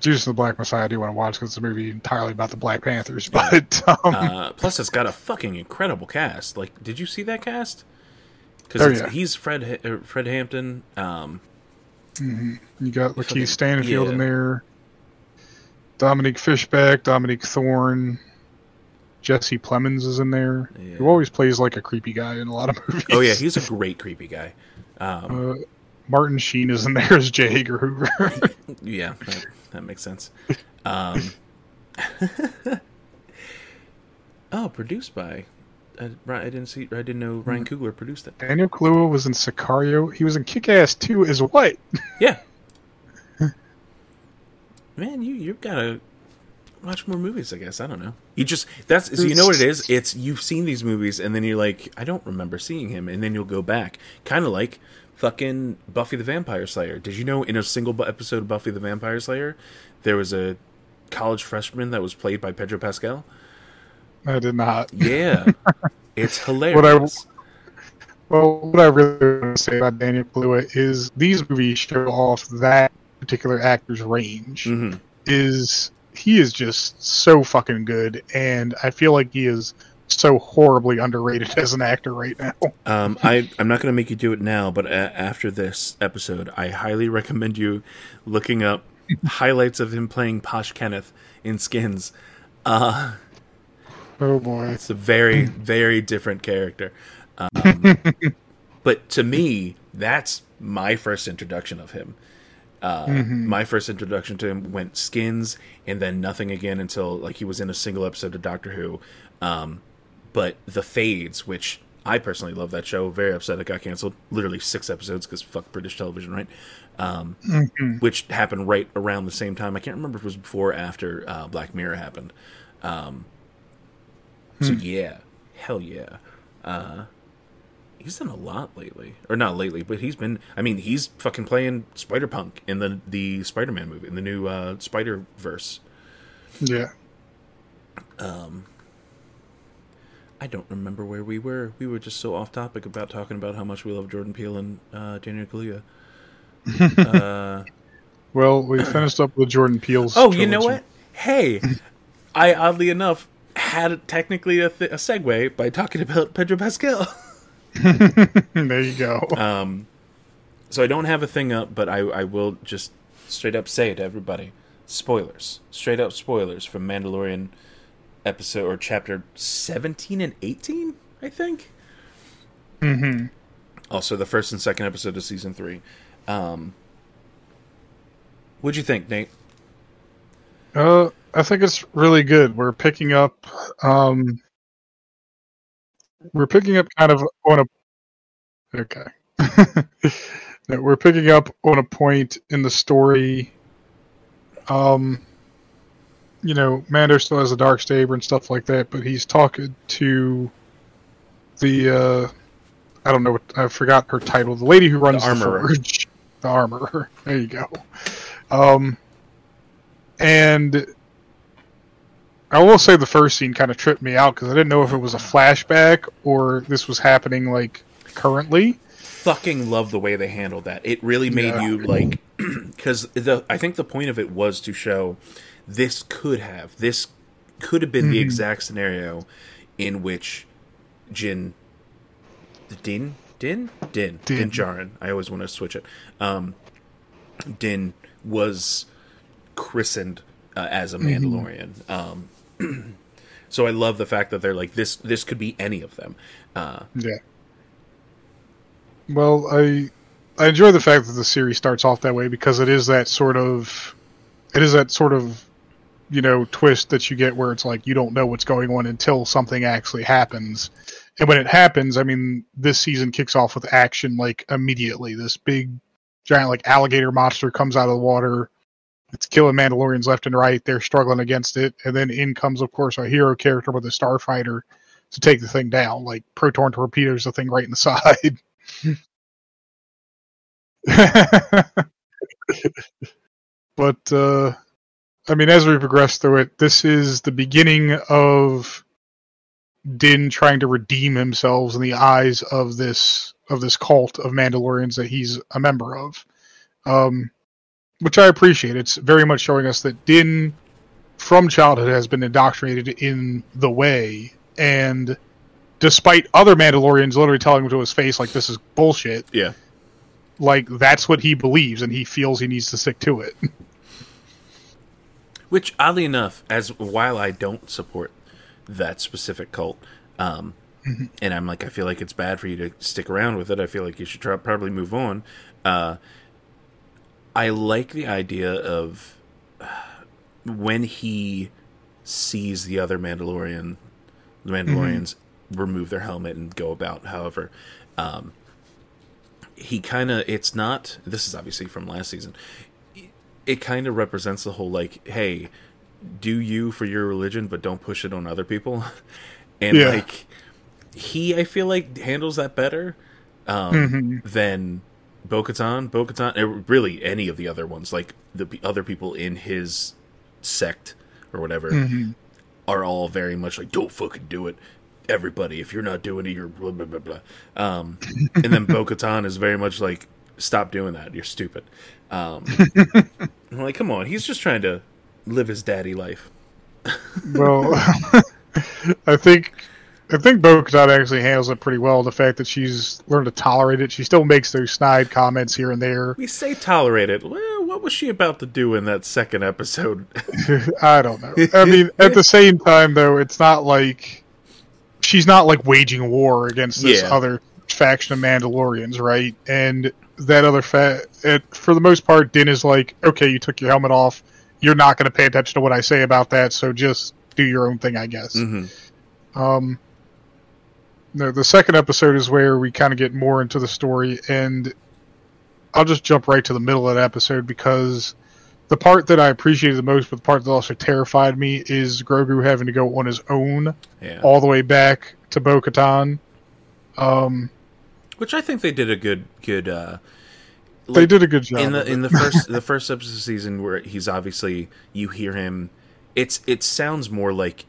Judas and the Black Messiah, I do want to watch because it's a movie entirely about the Black Panthers. But um, Uh, plus, it's got a fucking incredible cast. Like, did you see that cast? Oh, Because yeah. he's Fred uh, Fred Hampton. Um, mhm. you got Lakeith Stanfield in there, Dominique Fishback, Dominique Thorne, Jesse Plemons is in there. Yeah. Who always plays like a creepy guy in a lot of movies. oh yeah, he's a great creepy guy. Um, Uh, Martin Sheen is in there as J. Edgar Hoover. yeah, that, that makes sense. Um, oh, produced by. I, I didn't see. I didn't know Ryan Mm-hmm. Coogler produced it. Daniel Kaluuya was in Sicario. He was in Kick-Ass 2 as what? Yeah. Man, you you've got to watch more movies. I guess I don't know. You just that's so you know what it is. It's you've seen these movies and then you're like, I don't remember seeing him, and then you'll go back, kind of like fucking Buffy the Vampire Slayer. Did you know in a single episode of Buffy the Vampire Slayer, there was a college freshman that was played by Pedro Pascal? I did not. Yeah, it's hilarious. Well, what I really want to say about Daniel Kaluuya is these movies show off that particular actor's range. hmm Is he is just so fucking good, and I feel like he is so horribly underrated as an actor right now. Um, I I'm not going to make you do it now, but a- after this episode, I highly recommend you looking up highlights of him playing Posh Kenneth in Skins. Uh, Oh boy. it's a very very different character. Um, but to me, that's my first introduction of him. Uh, My first introduction to him went Skins, and then nothing again until like he was in a single episode of Doctor Who. Um, but the Fades, which I personally love that show, very upset it got canceled. Literally six episodes because fuck British television, right? Um, Which happened right around the same time. I can't remember if it was before or after uh, Black Mirror happened. Um, so yeah, hell yeah. Uh, he's done a lot lately, or not lately, but he's been. I mean, he's fucking playing Spider Punk in the the Spider Man movie, in the new uh, Spider Verse. Yeah. I don't remember where we were. We were just so off topic about talking about how much we love Jordan Peele and uh, Daniel Kaluuya. uh, Well, we finished up with Jordan Peele's. oh, you know what? Hey, I oddly enough had technically a, th- a segue by talking about Pedro Pascal. there you go. Um, so I don't have a thing up, but I, I will just straight up say it to everybody. Spoilers. Straight up spoilers from Mandalorian episode or chapter 17 and 18, I think. hmm Also, the first and second episode of season three. Um, what'd you think, Nate? Uh, I think it's really good. We're picking up. Um, we're picking up kind of on a. Okay. We're picking up on a point in the story. Um, you know, Mando still has a dark saber and stuff like that, but he's talking to the. Uh, I don't know what I forgot her title. The lady who runs the, armorer. forge, the armorer. There you go. Um, and I will say the first scene kind of tripped me out because I didn't know if it was a flashback or this was happening like currently. Fucking love the way they handled that. It really made Yeah. you like, because the I think the point of it was to show this could have this could have been the Mhm. exact scenario in which Jin, Din, Din, Din, Din, Din. Djarin. I always want to switch it. Um, Din was christened uh, as a Mandalorian. Um, so I love the fact that they're like this. This could be any of them. Uh, Yeah. Well, I I enjoy the fact that the series starts off that way because it is that sort of it is that sort of you know twist that you get where it's like you don't know what's going on until something actually happens. And when it happens, I mean, this season kicks off with action like immediately. This big giant like alligator monster comes out of the water. It's killing Mandalorians left and right. They're struggling against it, and then in comes, of course, a hero character with a starfighter to take the thing down. Like proton torpedoes the thing right in the side. but uh, I mean, as we progress through it, this is the beginning of Din trying to redeem himself in the eyes of this of this cult of Mandalorians that he's a member of, um, which I appreciate. It's very much showing us that Din, from childhood, has been indoctrinated in the way, and despite other Mandalorians literally telling him to his face like this is bullshit, yeah. like that's what he believes and he feels he needs to stick to it. Which, oddly enough, as while I don't support that specific cult, um, and I'm like, I feel like it's bad for you to stick around with it. I feel like you should try, probably move on. Uh, I like the idea of uh, when he sees the other Mandalorian, the Mandalorians remove their helmet and go about. However, um, he kind of it's not. This is obviously from last season. It kind of represents the whole like, hey, do you for your religion, but don't push it on other people. and Yeah. like he, I feel like handles that better um, Mhm. than Bo-Katan. Bo-Katan, uh, really any of the other ones, like the other people in his sect or whatever, Mhm. are all very much like, don't fucking do it. Everybody, if you're not doing it, you're blah blah blah blah. Um, and then Bo-Katan is very much like, stop doing that. You're stupid. Um, I'm like, come on, he's just trying to live his daddy life. Well, I think I think Bo-Katan actually handles it pretty well. The fact that she's learned to tolerate it, she still makes those snide comments here and there. We say tolerate it. Well, what was she about to do in that second episode? I don't know. I mean, at the same time, though, it's not like she's not like waging war against this Yeah. other faction of Mandalorians, right? And that other fat. it, for the most part, Din is like, okay, you took your helmet off. You're not going to pay attention to what I say about that, so just do your own thing, I guess. hmm Um, no, the second episode is where we kind of get more into the story, and I'll just jump right to the middle of that episode because the part that I appreciated the most, but the part that also terrified me, is Grogu having to go on his own Yeah. all the way back to Bo Katan. Um, Which I think they did a good good uh they did a good job. in the in the first the first episode of the season where he's obviously you hear him it's it sounds more like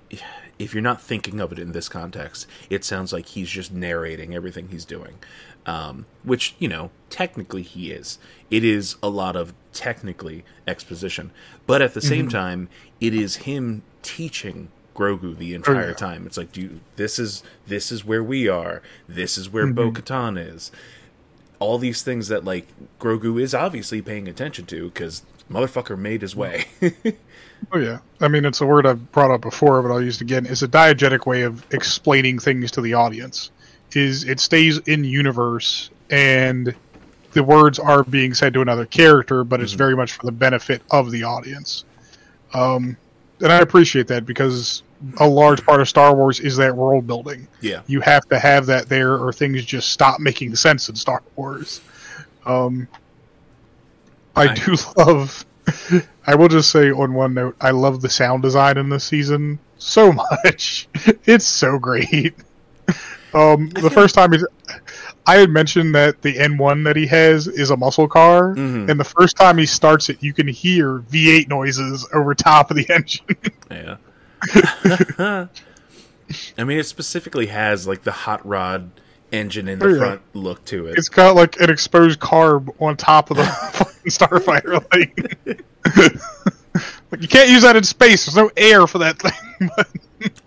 if you're not thinking of it in this context, it sounds like he's just narrating everything he's doing. Um, which, you know, technically he is. It is a lot of technically exposition. But at the same time, it is him teaching Grogu the entire yeah. time. It's like, dude, this is this is where we are. This is where Bo Katan is. All these things that like Grogu is obviously paying attention to because motherfucker made his way. Oh yeah, I mean it's a word I've brought up before, but I'll use it again. It's a diegetic way of explaining things to the audience. Is it stays in universe and the words are being said to another character, but it's very much for the benefit of the audience. Um, and I appreciate that because a large part of Star Wars is that world building. yeah. You have to have that there, or things just stop making sense in Star Wars. Um, I I- do love. I will just say on one note, I love the sound design in this season so much. It's so great. Um, the feel- first time he's, I had mentioned that the N1 that he has is a muscle car, Mhm. and the first time he starts it, you can hear V8 noises over top of the engine. Yeah. I mean, it specifically has like the hot rod engine in the Oh, yeah. front look to it. it's got like an exposed carb on top of the fucking starfighter. Like, like you can't use that in space. There's no air for that thing. But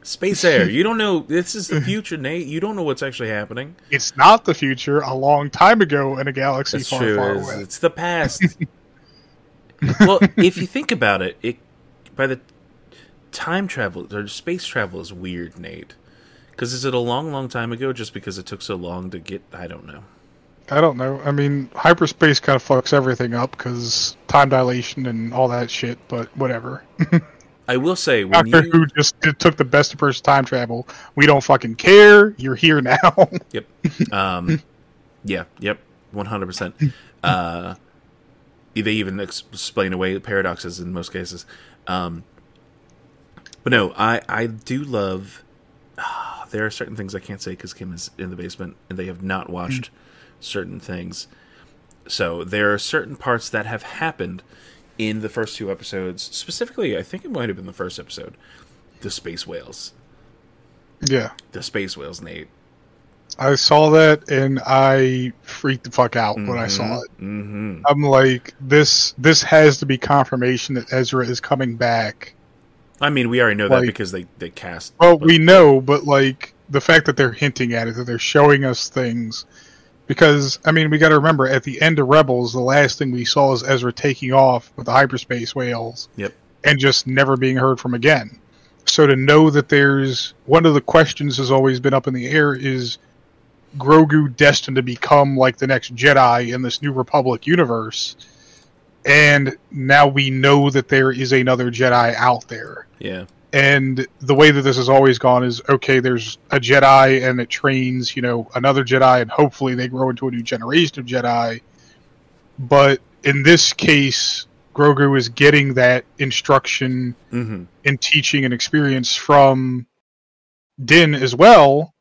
Space Air. You don't know. This is the future, Nate. You don't know what's actually happening. it's not the future. A long time ago in a galaxy That's far, true. far away. it's the past. well, if you think about it, it by the time travel or space travel is weird, Nate. Because is it a long, long time ago? Just because it took so long to get? I don't know. I don't know. I mean, hyperspace kind of fucks everything up because time dilation and all that shit. But whatever. I will say when Doctor you Who just it took the best approach to time travel. We don't fucking care. You're here now. Yep. Um, yeah. Yep. One hundred percent. Uh, they even explain away paradoxes in most cases. Um, but no, I I do love. ah, there are certain things I can't say because Kim is in the basement and they have not watched certain things. So there are certain parts that have happened in the first two episodes. Specifically, I think it might have been the first episode. The space whales. yeah. The space whales, Nate. I saw that and I freaked the fuck out when I saw it. Mm-hmm. I'm like, this this has to be confirmation that Ezra is coming back. I mean, we already know that because they they cast. Well, but- we know, but like the fact that they're hinting at it, that they're showing us things. Because I mean, we got to remember at the end of Rebels, the last thing we saw is Ezra taking off with the hyperspace whales Yep. and just never being heard from again. So to know that there's one of the questions has always been up in the air is Grogu destined to become like the next Jedi in this New Republic universe? And now we know that there is another Jedi out there. Yeah. And the way that this has always gone is okay, there's a Jedi and it trains, you know, another Jedi, and hopefully they grow into a new generation of Jedi. But in this case, Grogu is getting that instruction Mm-hmm. and teaching and experience from Din as well.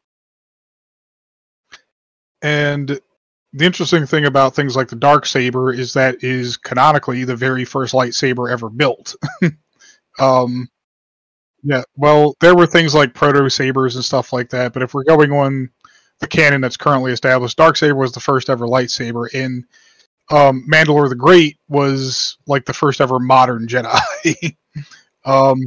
And the interesting thing about things like the dark saber is that is canonically the very first lightsaber ever built. um, yeah, well, there were things like proto sabers and stuff like that, but if we're going on the canon that's currently established, dark saber was the first ever lightsaber, and um, Mandalore the Great was like the first ever modern Jedi. um,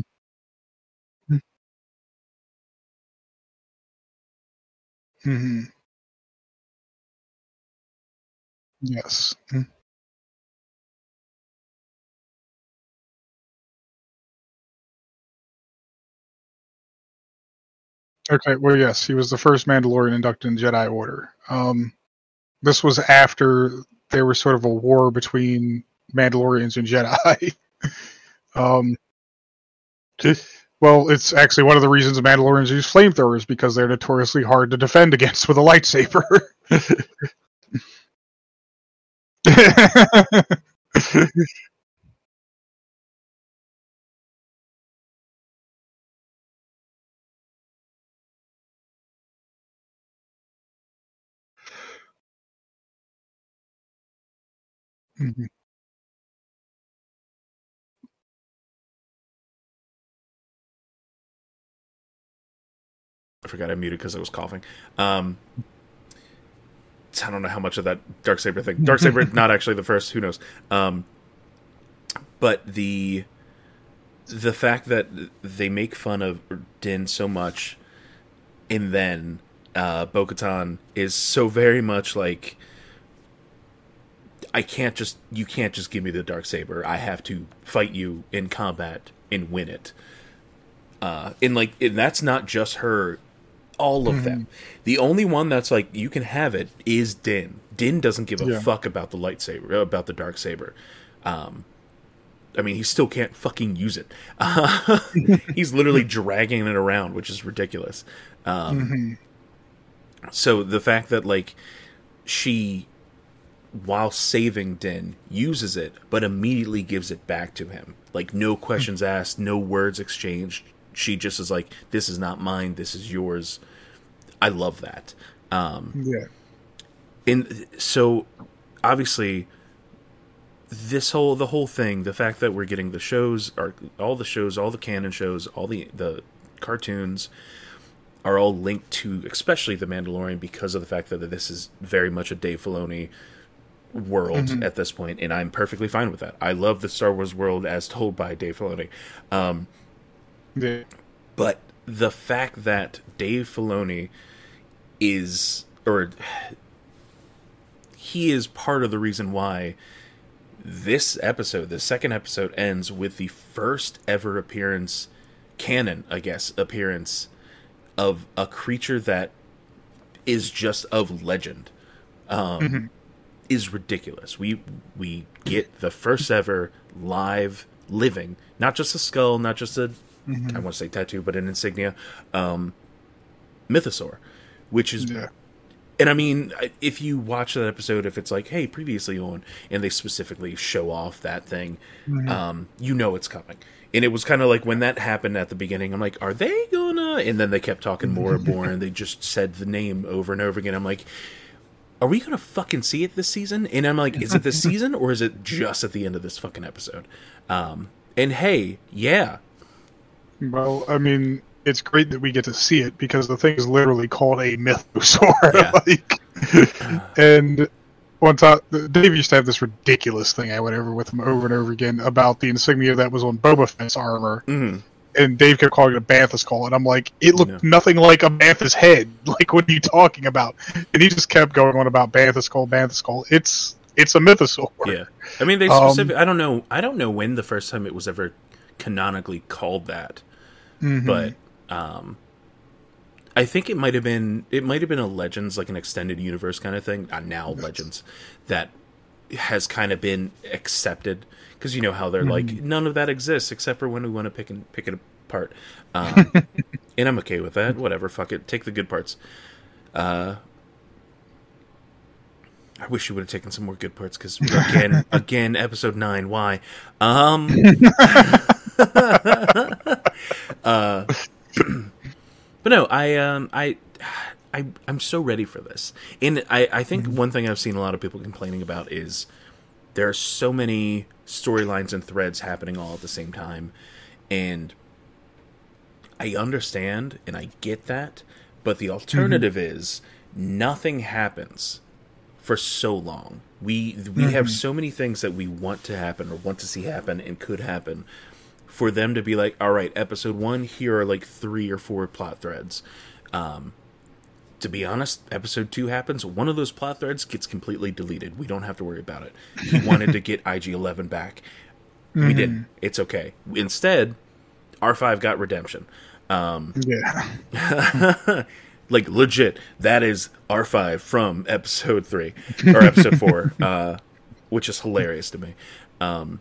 mhm. Yes. Mm. Okay, well, yes, he was the first Mandalorian inducted in Jedi Order. Um, this was after there was sort of a war between Mandalorians and Jedi. um, well, it's actually one of the reasons Mandalorians use flamethrowers because they're notoriously hard to defend against with a lightsaber. Mhm. I forgot I muted because I was coughing. Um, I don't know how much of that dark saber thing. Dark saber, not actually the first. Who knows? Um, but the the fact that they make fun of Din so much, and then uh, Bo-Katan is so very much like. I can't just you can't just give me the dark saber. I have to fight you in combat and win it. Uh, and like and that's not just her all of them. The only one that's like you can have it is Din. Din doesn't give a Yeah. fuck about the lightsaber, about the dark saber. Um, I mean, he still can't fucking use it. Uh, he's literally dragging it around, which is ridiculous. Um, Mhm. so the fact that like she, while saving Din, uses it, but immediately gives it back to him, like no questions asked, no words exchanged. She just is like, "This is not mine. This is yours." I love that. Um, Yeah. and so obviously this whole the whole thing the fact that we're getting the shows are all the shows all the canon shows all the the cartoons are all linked to especially the mandalorian because of the fact that this is very much a dave filoni world at this point and i'm perfectly fine with that i love the star wars world as told by dave filoni um, Yeah. but the fact that Dave Filoni is, or he is part of the reason why this episode, the second episode, ends with the first ever appearance, canon, I guess, appearance of a creature that is just of legend. Um, Is ridiculous. We we get the first ever live living, not just a skull, not just a I want to say tattoo, but an insignia, um, mythosaur, which is Yeah. and I mean, if you watch that episode, if it's like, hey, previously on, and they specifically show off that thing, um, you know it's coming. And it was kind of like when that happened at the beginning, I'm like, are they gonna? And then they kept talking more and more, and they just said the name over and over again. I'm like, are we gonna fucking see it this season? And I'm like, is it this season or is it just at the end of this fucking episode? Um, and hey, yeah, Well, I mean, it's great that we get to see it because the thing is literally called a mythosaur. Yeah. like, and one time, Dave used to have this ridiculous thing I went over with him over and over again about the insignia that was on Boba Fett's armor. Mhm. And Dave kept calling it a Banthas skull, and I'm like, it looked nothing like a Banthas head. Like, what are you talking about? And he just kept going on about Banthas skull, Banthas skull. It's it's a mythosaur. Yeah, I mean they Um, specific. I don't know. I don't know when the first time it was ever canonically called that, Mhm. but um, I think it might have been. It might have been a Legends, like an extended universe kind of thing. Uh, now Legends that has kind of been accepted because you know how they're like none of that exists except for when we want to pick and pick it apart. um, and I'm okay with that. Whatever, fuck it. Take the good parts. Uh, I wish you would have taken some more good parts because again, again, episode nine. Why? Um, uh, but no, I um, I. I, I'm so ready for this. And I, I think one thing I've seen a lot of people complaining about is there are so many storylines and threads happening all at the same time. And I understand and I get that, but the alternative is nothing happens for so long. We we have so many things that we want to happen or want to see happen and could happen for them to be like, all right, episode one, here are like three or four plot threads. Um, to be honest, episode two happens. One of those plot threads gets completely deleted. We don't have to worry about it. He wanted to get IG Eleven back. We didn't. It's okay. Instead, R five got redemption. Um, Yeah. like legit, that is R five from episode three or episode four, uh, which is hilarious to me. Um,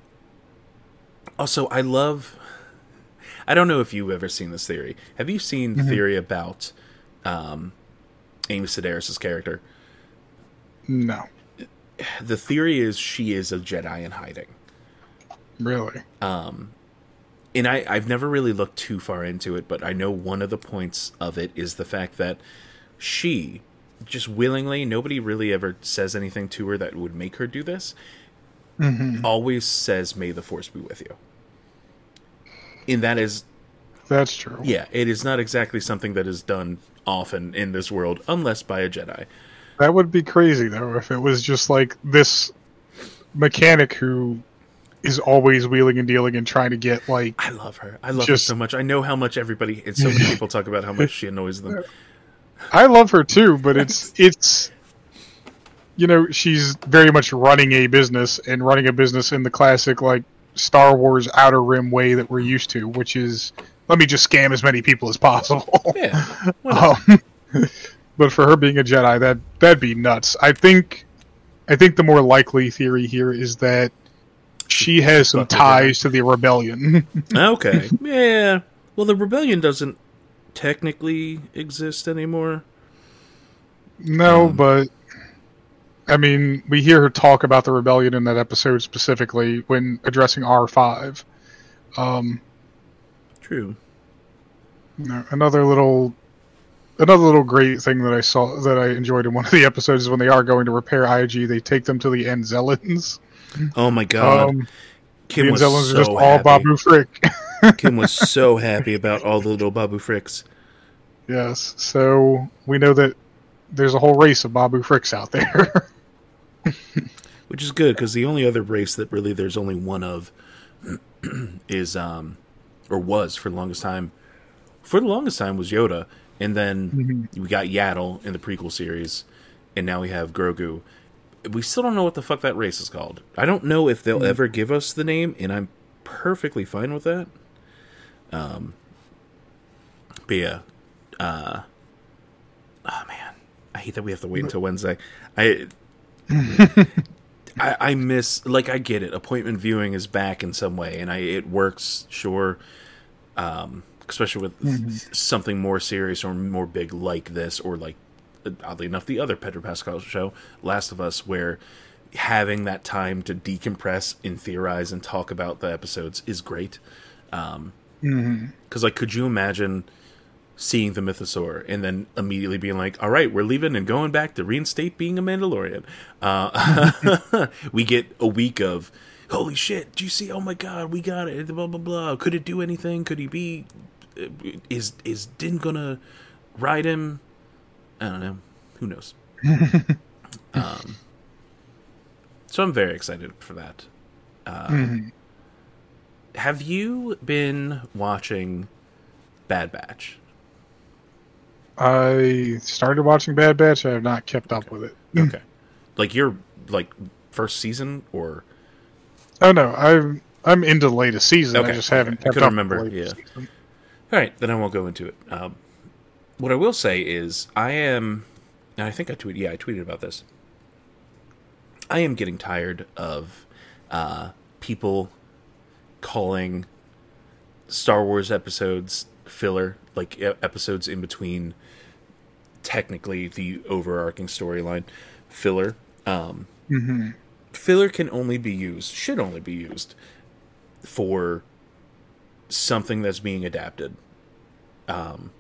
also, I love. I don't know if you've ever seen this theory. Have you seen the theory about um, Amy Sedaris' character? No. The theory is she is a Jedi in hiding. Really. Um, and I, I've never really looked too far into it, but I know one of the points of it is the fact that she just willingly, nobody really ever says anything to her that would make her do this, always says, May the Force be with you. And that is, That's true. yeah, it is not exactly something that is done often in this world, unless by a Jedi. That would be crazy though if it was just like this mechanic who is always wheeling and dealing and trying to get like I love her. I love Just- her so much. I know how much everybody, and so many people talk about how much she annoys them. I love her too, but it's it's you know, she's very much running a business and running a business in the classic like Star Wars outer rim way that we're used to, which is let me just scam as many people as possible. Yeah. Um, but for her being a Jedi, that that'd be nuts. I think, I think the more likely theory here is that she has some ties to the rebellion. Okay. yeah. Well, the rebellion doesn't technically exist anymore. no, Um, but I mean, we hear her talk about the rebellion in that episode specifically when addressing R five. Um, True. another little. Another little great thing that I saw that I enjoyed in one of the episodes is when they are going to repair IG, they take them to the Anzellans. Oh my god. Um, Kim the was so are just all. Babu Frick. Kim was so happy about all the little Babu Fricks. Yes. So we know that there's a whole race of Babu Fricks out there. Which is good because the only other race that really there's only one of is um or was for the longest time for the longest time was Yoda and then we got Yaddle in the prequel series and now we have Grogu. We still don't know what the fuck that race is called. I don't know if they'll ever give us the name and I'm perfectly fine with that. Um but yeah, uh oh man, I hate that we have to wait until Wednesday. I I, I miss like I get it. Appointment viewing is back in some way, and I it works sure. Um, especially with something more serious or more big like this, or like oddly enough, the other Pedro Pascal show, Last of Us, where having that time to decompress and theorize and talk about the episodes is great. Um, because like, could you imagine? Seeing the mythosaur and then immediately being like all right we're leaving and going back to reinstate being a mandalorian. Uh, we get a week of holy shit do you see? Oh my god we got it blah blah blah. Could it do anything? Could he be is is din gonna ride him? I don't know. Who knows? Um, so i'm very excited for that. Uh, have you been watching bad batch I started watching Bad Batch. I have not kept up with it. Okay. Like you're like first season or Oh no, I'm I'm into the latest season. Okay, I just haven't okay. I kept couldn't up remember, yeah. season. all right, then I won't go into it. Um, what I will say is I am, and I think I tweeted. Yeah, I tweeted about this. I am getting tired of uh, people calling Star Wars episodes filler, like episodes in between technically the overarching storyline filler. Um, Filler can only be used, should only be used for something that's being adapted. Um,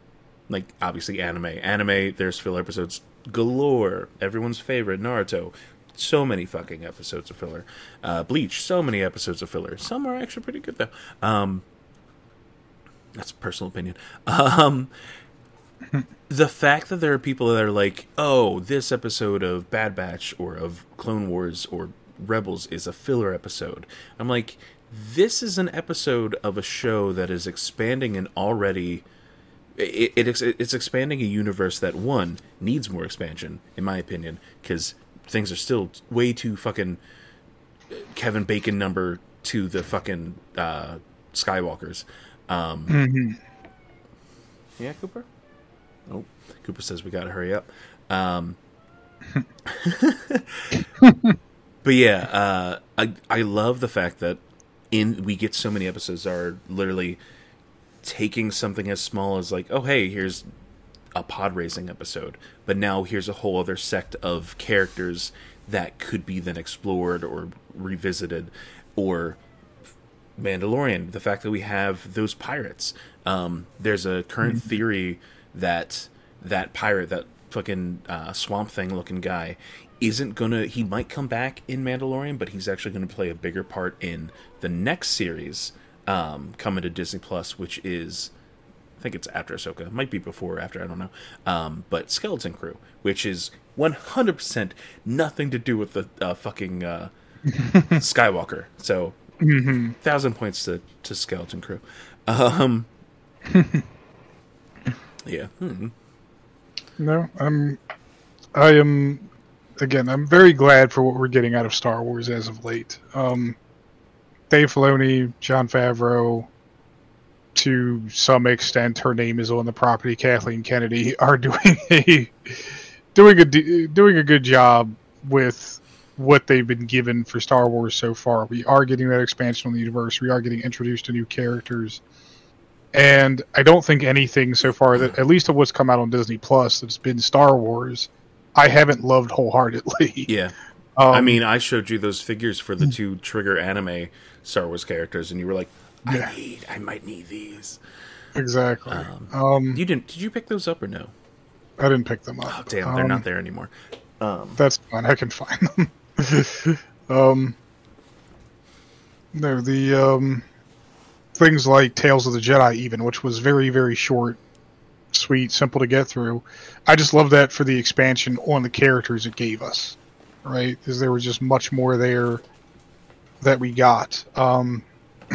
like obviously anime. Anime, there's filler episodes galore. Everyone's favorite Naruto. So many fucking episodes of filler. Uh, Bleach, so many episodes of filler. Some are actually pretty good though. Um, that's personal opinion. Um, the fact that there are people that are like, oh, this episode of Bad Batch or of Clone Wars or Rebels is a filler episode. I'm like, this is an episode of a show that is expanding an already. It, it, it's expanding a universe that one needs more expansion, in my opinion, because things are still way too fucking Kevin Bacon number to the fucking uh, Skywalkers. Um, Yeah, Cooper. Oh, Cooper says we got to hurry up. Um, but yeah, uh, I I love the fact that in we get so many episodes that are literally taking something as small as like, oh hey, here's a pod racing episode, but now here's a whole other sect of characters that could be then explored or revisited, or Mandalorian. The fact that we have those pirates. Um, there's a current theory that that pirate, that fucking uh, swamp thing looking guy, isn't gonna. He might come back in Mandalorian, but he's actually going to play a bigger part in the next series um, coming to Disney Plus, which is. I think it's after Ahsoka. Might be before or after. I don't know. Um, but Skeleton Crew, which is 100% nothing to do with the uh, fucking uh, Skywalker. So, thousand points to, to Skeleton Crew. Um, yeah. Hmm. No, I'm. I am. Again, I'm very glad for what we're getting out of Star Wars as of late. Um, Dave Filoni, Jon Favreau, to some extent, her name is on the property. Kathleen Kennedy are doing a doing a doing a good job with what they've been given for Star Wars so far. We are getting that expansion on the universe. We are getting introduced to new characters and I don't think anything so far that at least of what's come out on Disney Plus that's been Star Wars, I haven't loved wholeheartedly. Yeah. Um, I mean, I showed you those figures for the two Trigger anime Star Wars characters, and you were like, "I Yeah. need, I might need these." exactly. Um, Um, You didn't? Did you pick those up or no? I didn't pick them Oh, up. damn, they're Um, not there anymore. Um, That's fine. I can find them. um, no, the um, things like Tales of the Jedi, even, which was very, very short, sweet, simple to get through. I just love that for the expansion on the characters it gave us, right? Because there was just much more there that we got. Um,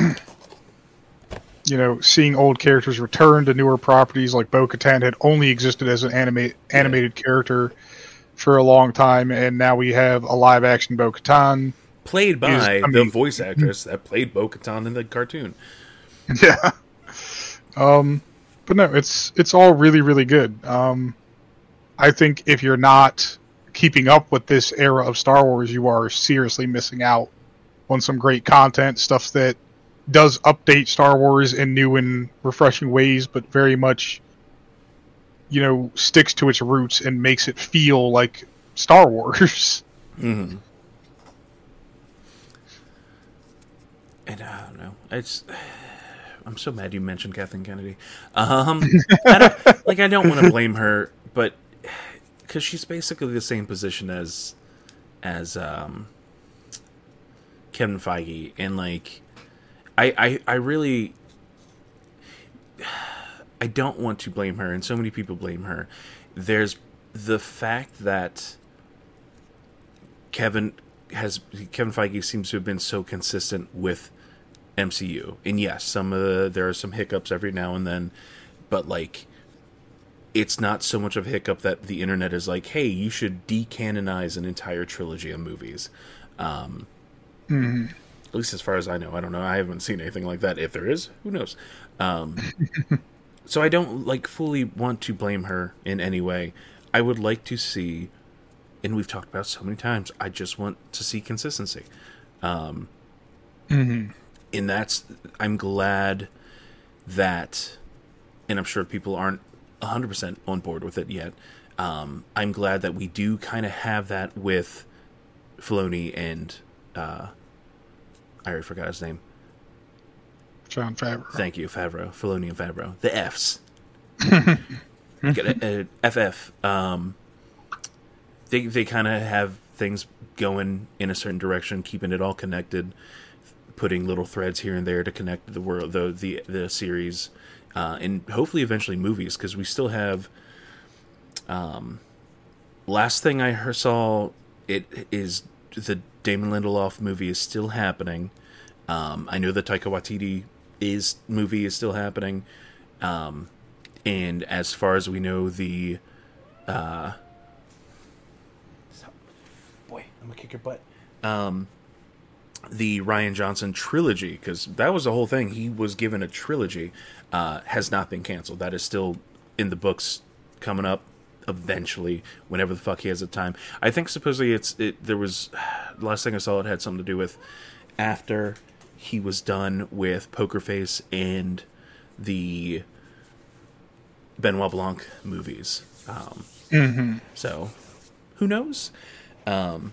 you know, seeing old characters return to newer properties like Bo-Katan had only existed as an anima- animated character for a long time, and now we have a live-action Bo-Katan. played by I the voice actress that played Bo-Katan in the cartoon. Yeah. Um, but no, it's it's all really really good. Um, I think if you're not keeping up with this era of Star Wars, you are seriously missing out on some great content, stuff that does update Star Wars in new and refreshing ways, but very much, you know, sticks to its roots and makes it feel like Star Wars. Mm-hmm. And I don't know. It's. I'm so mad you mentioned Kathleen Kennedy. Um, I like I don't want to blame her, but because she's basically the same position as as um, Kevin Feige, and like I, I I really I don't want to blame her, and so many people blame her. There's the fact that Kevin has Kevin Feige seems to have been so consistent with MCU, and yes, some of the, there are some hiccups every now and then, but like it's not so much of a hiccup that the internet is like, hey, you should decanonize an entire trilogy of movies. Um, At least as far as I know, I don't know. I haven't seen anything like that. If there is, who knows? Um, so I don't like fully want to blame her in any way. I would like to see, and we've talked about so many times. I just want to see consistency. Um, Mm-hmm. and that's I'm glad that, and I'm sure people aren't 100% on board with it yet. Um, I'm glad that we do kind of have that with Filoni and uh, I already forgot his name. Jon Favreau. Thank you, Favreau, Filoni and Favreau, the Fs. Get a, a FF. Um, they they kind of have things going in a certain direction, keeping it all connected, putting little threads here and there to connect the world, the the the series, uh, and hopefully eventually movies because we still have. Um, last thing I heard, saw it is the Damon Lindelof movie is still happening. Um, I know the Taika Waititi is movie is still happening, um, and as far as we know, the uh, boy, I'm gonna kick your butt. Um, the Rian Johnson trilogy, because that was the whole thing. He was given a trilogy, uh, has not been canceled. That is still in the books coming up eventually, whenever the fuck he has the time. I think supposedly it's it. There was last thing I saw it had something to do with after he was done with Poker Face and the Benoit Blanc movies. Um, Mm-hmm. so, who knows? Um,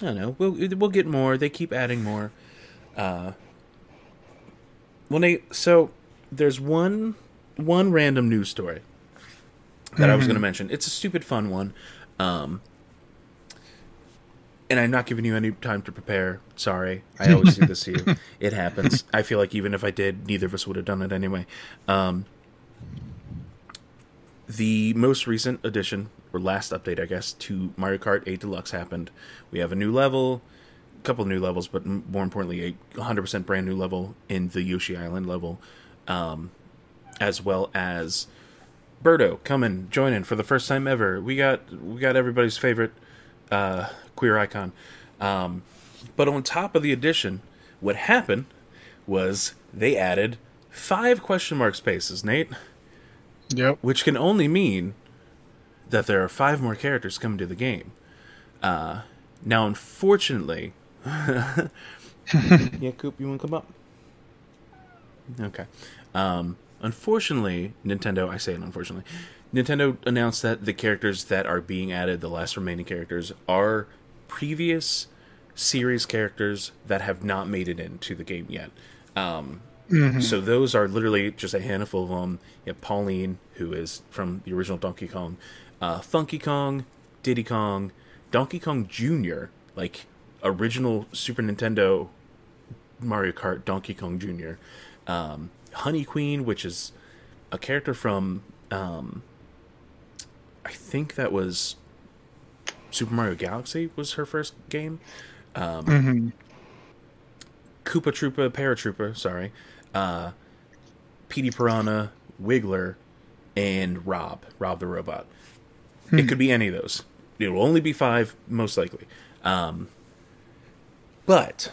I don't know. We'll we'll get more. They keep adding more. Uh, well, Nate. So there's one one random news story that I was going to mention. It's a stupid fun one. Um, and I'm not giving you any time to prepare. Sorry. I always do this to you. It happens. I feel like even if I did, neither of us would have done it anyway. Um, the most recent addition, or last update, I guess, to Mario Kart 8 Deluxe happened. We have a new level, a couple of new levels, but more importantly, a 100% brand new level in the Yoshi Island level, um, as well as Birdo coming, joining for the first time ever. We got we got everybody's favorite uh, queer icon. Um, but on top of the addition, what happened was they added five question mark spaces, Nate, Yep. which can only mean that there are five more characters coming to the game. Uh, now, unfortunately, yeah, Coop, you want to come up? Okay. Um, unfortunately, Nintendo, I say it unfortunately, Nintendo announced that the characters that are being added, the last remaining characters, are previous series characters that have not made it into the game yet. Um, So those are literally just a handful of them. You have Pauline, who is from the original Donkey Kong, uh, Funky Kong, Diddy Kong, Donkey Kong Jr., like original Super Nintendo Mario Kart Donkey Kong Jr., um, Honey Queen, which is a character from, um, I think that was Super Mario Galaxy was her first game. Um, Mm-hmm. Koopa Troopa, Paratroopa, sorry, uh, Petey Piranha, Wiggler, and Rob, Rob the robot. It could be any of those. It will only be five, most likely. Um, but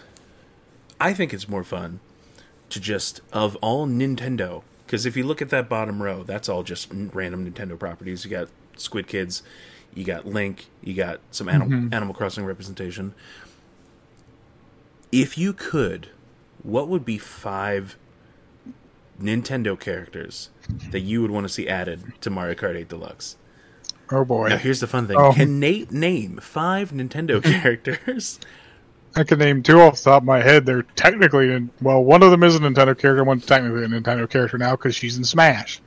I think it's more fun to just of all Nintendo, because if you look at that bottom row, that's all just random Nintendo properties. You got Squid Kids, you got Link, you got some Animal, mm-hmm. Animal Crossing representation. If you could, what would be five Nintendo characters that you would want to see added to Mario Kart 8 Deluxe? Oh boy. Now, here's the fun thing: Oh. Can Nate name five Nintendo characters? I can name two off the top of my head. They're technically, well, one of them is a Nintendo character, one's technically a Nintendo character now because she's in Smash.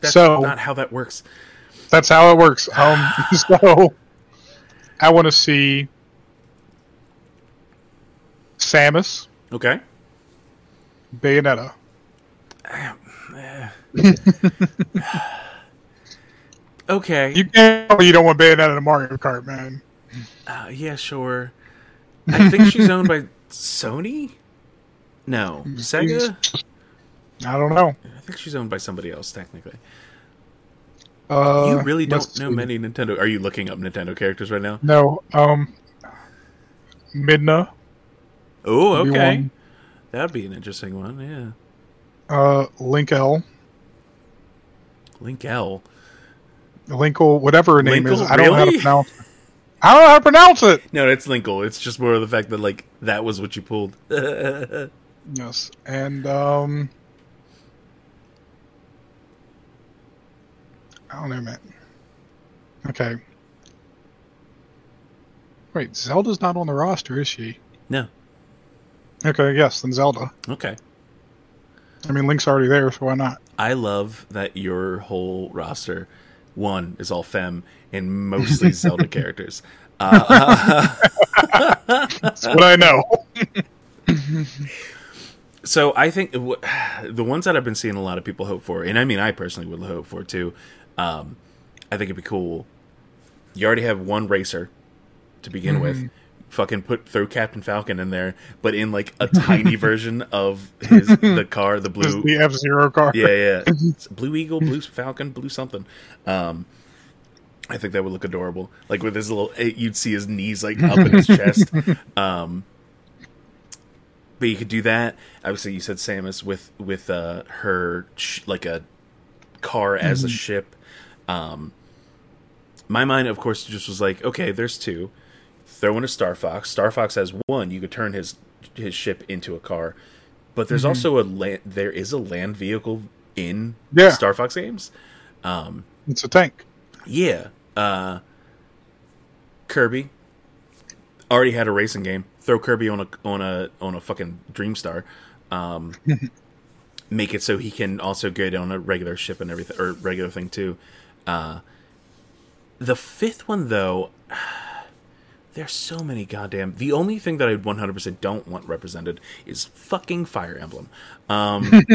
That's So- not how that works. That's how it works. Um, so I want to see Samus, Okay. Bayonetta. Okay. You can't you don't want Bayonetta in Mario Kart, man. Uh, yeah, sure. I think she's owned by Sony. No, Sega. I don't know. I think she's owned by somebody else technically. Uh, you really don't know see. many Nintendo. Are you looking up Nintendo characters right now? No. Um, Midna. Oh, okay. That'd be an interesting one. Yeah, Uh, Link L. Link L. Linkle, whatever her name is. I don't know how to pronounce it. I don't know how to pronounce it. No, it's Linkle. It's just more of the fact that like that was what you pulled. Yes. And, um, I don't know, man. Okay. Wait, Zelda's not on the roster, is she? No. Okay, yes, then Zelda. Okay. I mean, Link's already there, so why not? I love that your whole roster, one, is all femme and mostly Zelda characters. Uh, That's what I know. so I think w- the ones that I've been seeing a lot of people hope for, and I mean, I personally would hope for too. Um, I think it'd be cool. You already have one racer to begin with. Fucking put throw Captain Falcon in there, but in like a tiny version of his the car, the blue. the F Zero car. Yeah, yeah. It's blue Eagle, blue Falcon, blue something. Um, I think that would look adorable. Like with his little, eh, you'd see his knees like up in his chest. Um, but you could do that. Obviously, you said Samus with with uh, her sh- like a car as a ship. Um, my mind, of course, just was like, okay, there's two. Throw in a Star Fox. Star Fox has one. You could turn his his ship into a car. But there's also a land. There is a land vehicle in Yeah. Star Fox games. Um, It's a tank. yeah. Uh, Kirby already had a racing game. Throw Kirby on a on a on a fucking Dreamstar. Um, make it so he can also get on a regular ship and everything or regular thing too. Uh, the fifth one though, there's so many goddamn. The only thing that I 100% don't want represented is fucking Fire Emblem. Um,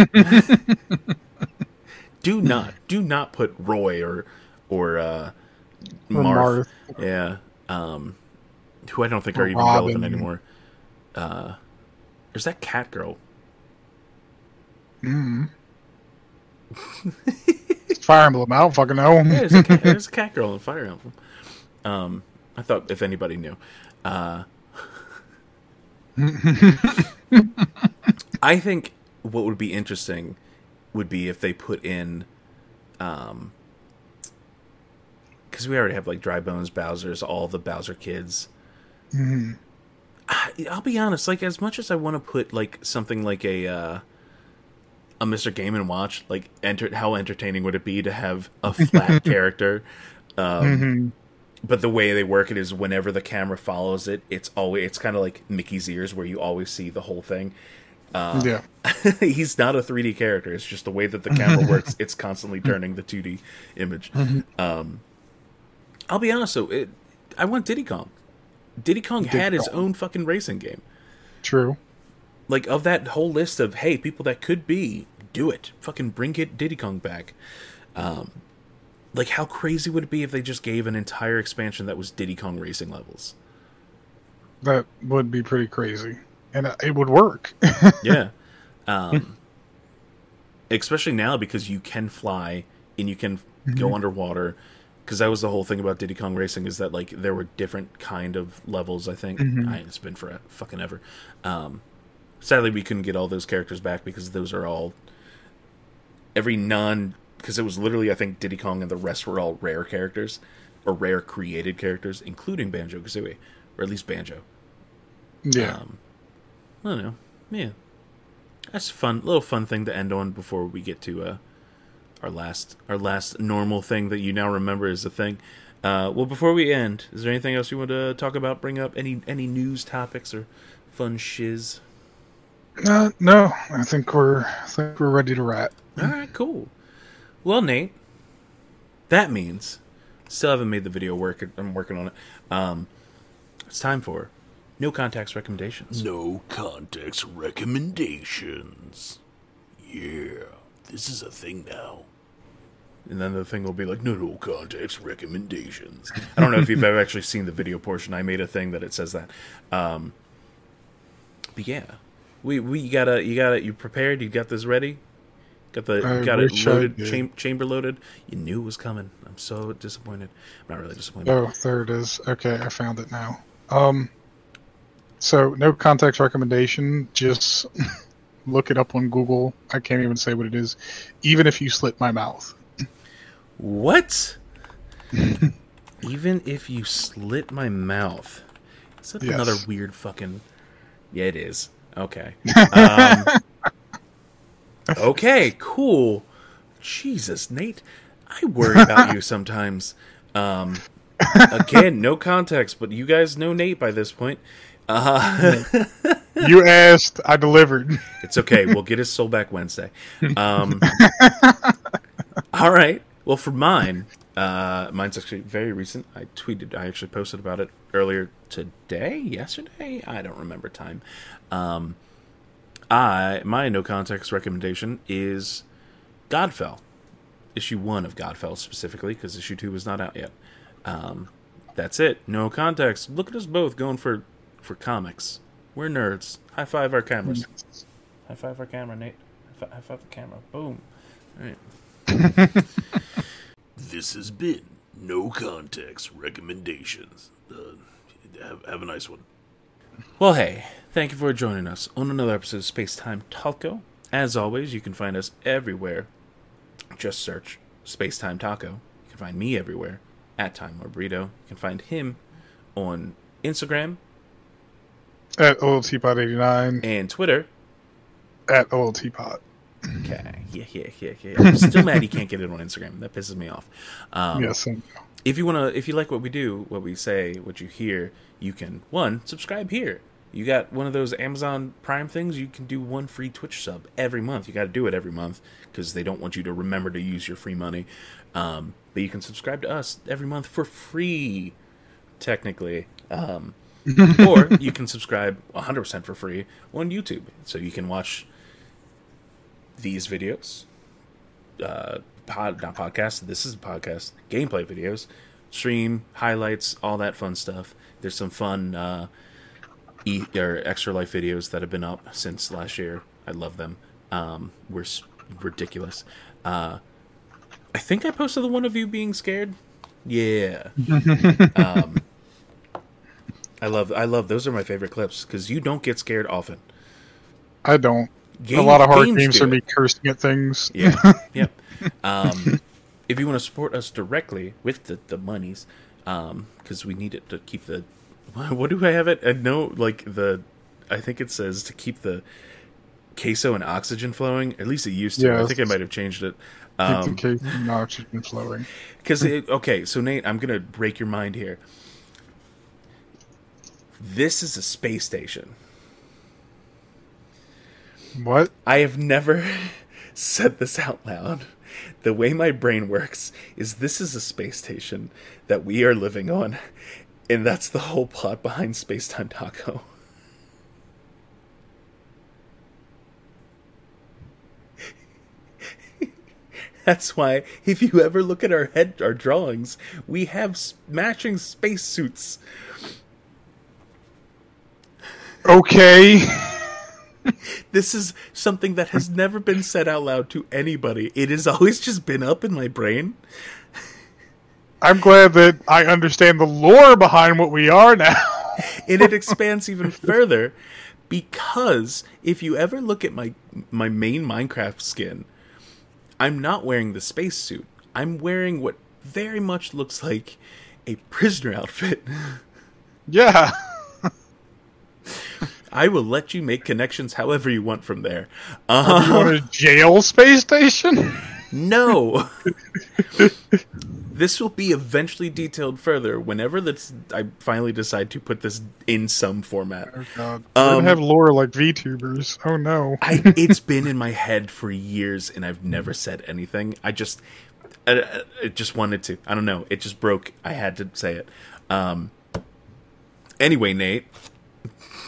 do not do not put Roy or or uh, Or Marth. Marth. Yeah. Um, who I don't think are even Robin. relevant anymore. Uh, there's that cat girl. Mm. Fire Emblem. I don't fucking know. Yeah, there's a cat, there's a cat girl in Fire Emblem. Um, I thought if anybody knew. Uh, I think what would be interesting would be if they put in, um, because we already have like Dry Bones, Bowser's, all the Bowser kids. Mhm. I- I'll be honest, like as much as I want to put like something like a uh, a Mr. Game and Watch, like enter how entertaining would it be to have a flat character? Um, Mhm. but the way they work it is whenever the camera follows it, it's always it's kind of like Mickey's ears where you always see the whole thing. Uh, yeah. he's not a 3D character. It's just the way that the camera works. It's constantly turning the 2D image. Um, I'll be honest though, it, I want Diddy Kong. Diddy Kong had his own fucking racing game. True. Like of that whole list of hey people that could be, do it. Fucking bring it Diddy Kong back. Um, like how crazy would it be if they just gave an entire expansion that was Diddy Kong racing levels? That would be pretty crazy, and uh, it would work. yeah. Um, especially now because you can fly and you can go underwater. Because that was the whole thing about Diddy Kong Racing is that like there were different kind of levels. I think I, it's been for fucking ever. Um, sadly, we couldn't get all those characters back because those are all every non because it was literally I think Diddy Kong and the rest were all rare characters or rare created characters, including Banjo Kazooie or at least Banjo. yeah. Um, I don't know. Yeah, that's a fun little fun thing to end on before we get to uh, our last our last normal thing that you now remember is a thing. Uh, well, before we end, is there anything else you want to talk about? Bring up any any news topics or fun shiz? Uh, no, I think we're I think we're ready to wrap. All right, cool. Well, Nate, that means still haven't made the video work. I'm working on it. Um, it's time for no contacts recommendations. No context recommendations. Yeah, this is a thing now. And then the thing will be like, no, no context recommendations. I don't know if you've ever actually seen the video portion. I made a thing that it says that. Um, but yeah, we we gotta you gotta you prepared. You got this ready. Got the I got it loaded, cham- chamber loaded. You knew it was coming. I'm so disappointed. I'm not really disappointed. Oh, there it is. Okay, I found it now. Um, so no context recommendation. Just look it up on Google. I can't even say what it is. Even if you slit my mouth. What? Even if you slit my mouth, is that Yes. another weird fucking? Yeah, it is. Okay. Um, okay. Cool. Jesus, Nate. I worry about you sometimes. Um, again, no context, but you guys know Nate by this point. Uh, You asked, I delivered. it's okay. We'll get his soul back Wednesday. Um, all right. Well, for mine, uh, mine's actually very recent. I tweeted. I actually posted about it earlier today, yesterday. I don't remember time. Um, I my no context recommendation is Godfell, issue one of Godfell specifically because issue two was not out yet. Um, that's it. No context. Look at us both going for for comics. We're nerds. High five our cameras. High five our camera, Nate. High fi- high five the camera. Boom. All right. This has been No Context Recommendations. Uh, have, have a nice one. Well, hey, thank you for joining us on another episode of Space Time Taco. As always, you can find us everywhere. Just search Space Time Taco. You can find me everywhere at Time Lord Burrito. You can find him on Instagram At OLTPod89. and Twitter. At OLTPod. Okay, yeah, yeah, yeah, yeah. I'm still mad he can't get it on Instagram. That pisses me off. Um, yes. if you wanna if you like what we do what we say what you hear you can one subscribe here you got one of those amazon prime things you can do one free twitch sub every month you got to do it every month because they don't want you to remember to use your free money um, but you can subscribe to us every month for free technically um, or you can subscribe 100% for free on youtube so you can watch these videos uh, pod not podcast. This is a podcast. Gameplay videos, stream highlights, all that fun stuff. There's some fun uh, e- or extra life videos that have been up since last year. I love them. Um, we're s- ridiculous. Uh, I think I posted the one of you being scared. Yeah. um, I love I love those are my favorite clips because you don't get scared often. I don't. Game- a lot of hard games games are me cursing at things. Yeah. yep. Um, if you want to support us directly with the, the monies, because we need it to keep the. What do I have it? I know, like, the. I think it says to keep the queso and oxygen flowing. At least it used to. I think I might have changed it. Keep the Um, case and oxygen flowing. because okay, so Nate, I'm gonna break your mind here. This is a space station. What? I have never said this out loud. The way my brain works is this is a space station that we are living on, and that's the whole plot behind Space Time Taco. That's why, if you ever look at our head, our drawings, we have matching space suits. Okay. This is something that has never been said out loud to anybody. It has always just been up in my brain. I'm glad that I understand the lore behind what we are now. and it expands even further because if you ever look at my my main Minecraft skin, I'm not wearing the spacesuit. I'm wearing what very much looks like a prisoner outfit. yeah. I will let you make connections however you want from there. Uh, You want a jail space station? No. this will be eventually detailed further whenever that's I finally decide to put this in some format. Oh god. We're Um, gonna have lore like VTubers. Oh no. I it's been in my head for years and I've never said anything. I just I, I just wanted to. I don't know. It just broke. I had to say it. Um anyway, Nate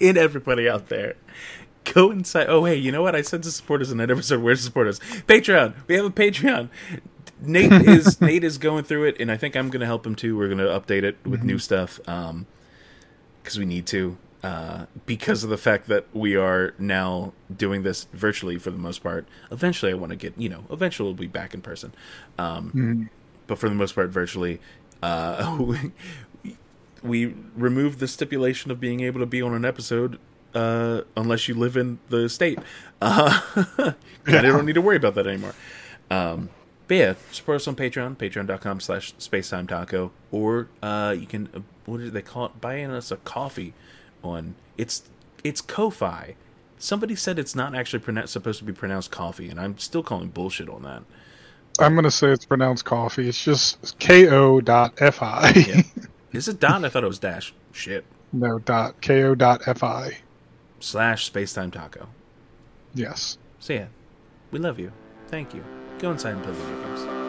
and everybody out there go inside. Oh, hey, you know what? I said to support us and I never said where to support us. Patreon. We have a Patreon. Nate is Nate is going through it, and I think I'm going to help him too. We're going to update it with new stuff um, because we need to. Uh, because of the fact that we are now doing this virtually for the most part. Eventually, I want to get you know. Eventually, we'll be back in person. Um, But for the most part, virtually. Uh, we, we removed the stipulation of being able to be on an episode uh, unless you live in the state. Uh, yeah. I don't need to worry about that anymore. Um, but yeah, support us on Patreon, patreon.com slash spacetime taco, or uh, you can, uh, what do they call it, buying us a coffee on, it's, it's Ko-Fi. Somebody said it's not actually supposed to be pronounced coffee, and I'm still calling bullshit on that. I'm going to say it's pronounced coffee. It's just K-O dot F-I. yeah. Is it dot? I thought it was dash. Shit. No, dot. K-O dot F-I slash spacetime taco. Yes. So yeah, we love you. Thank you. Go inside and play video games.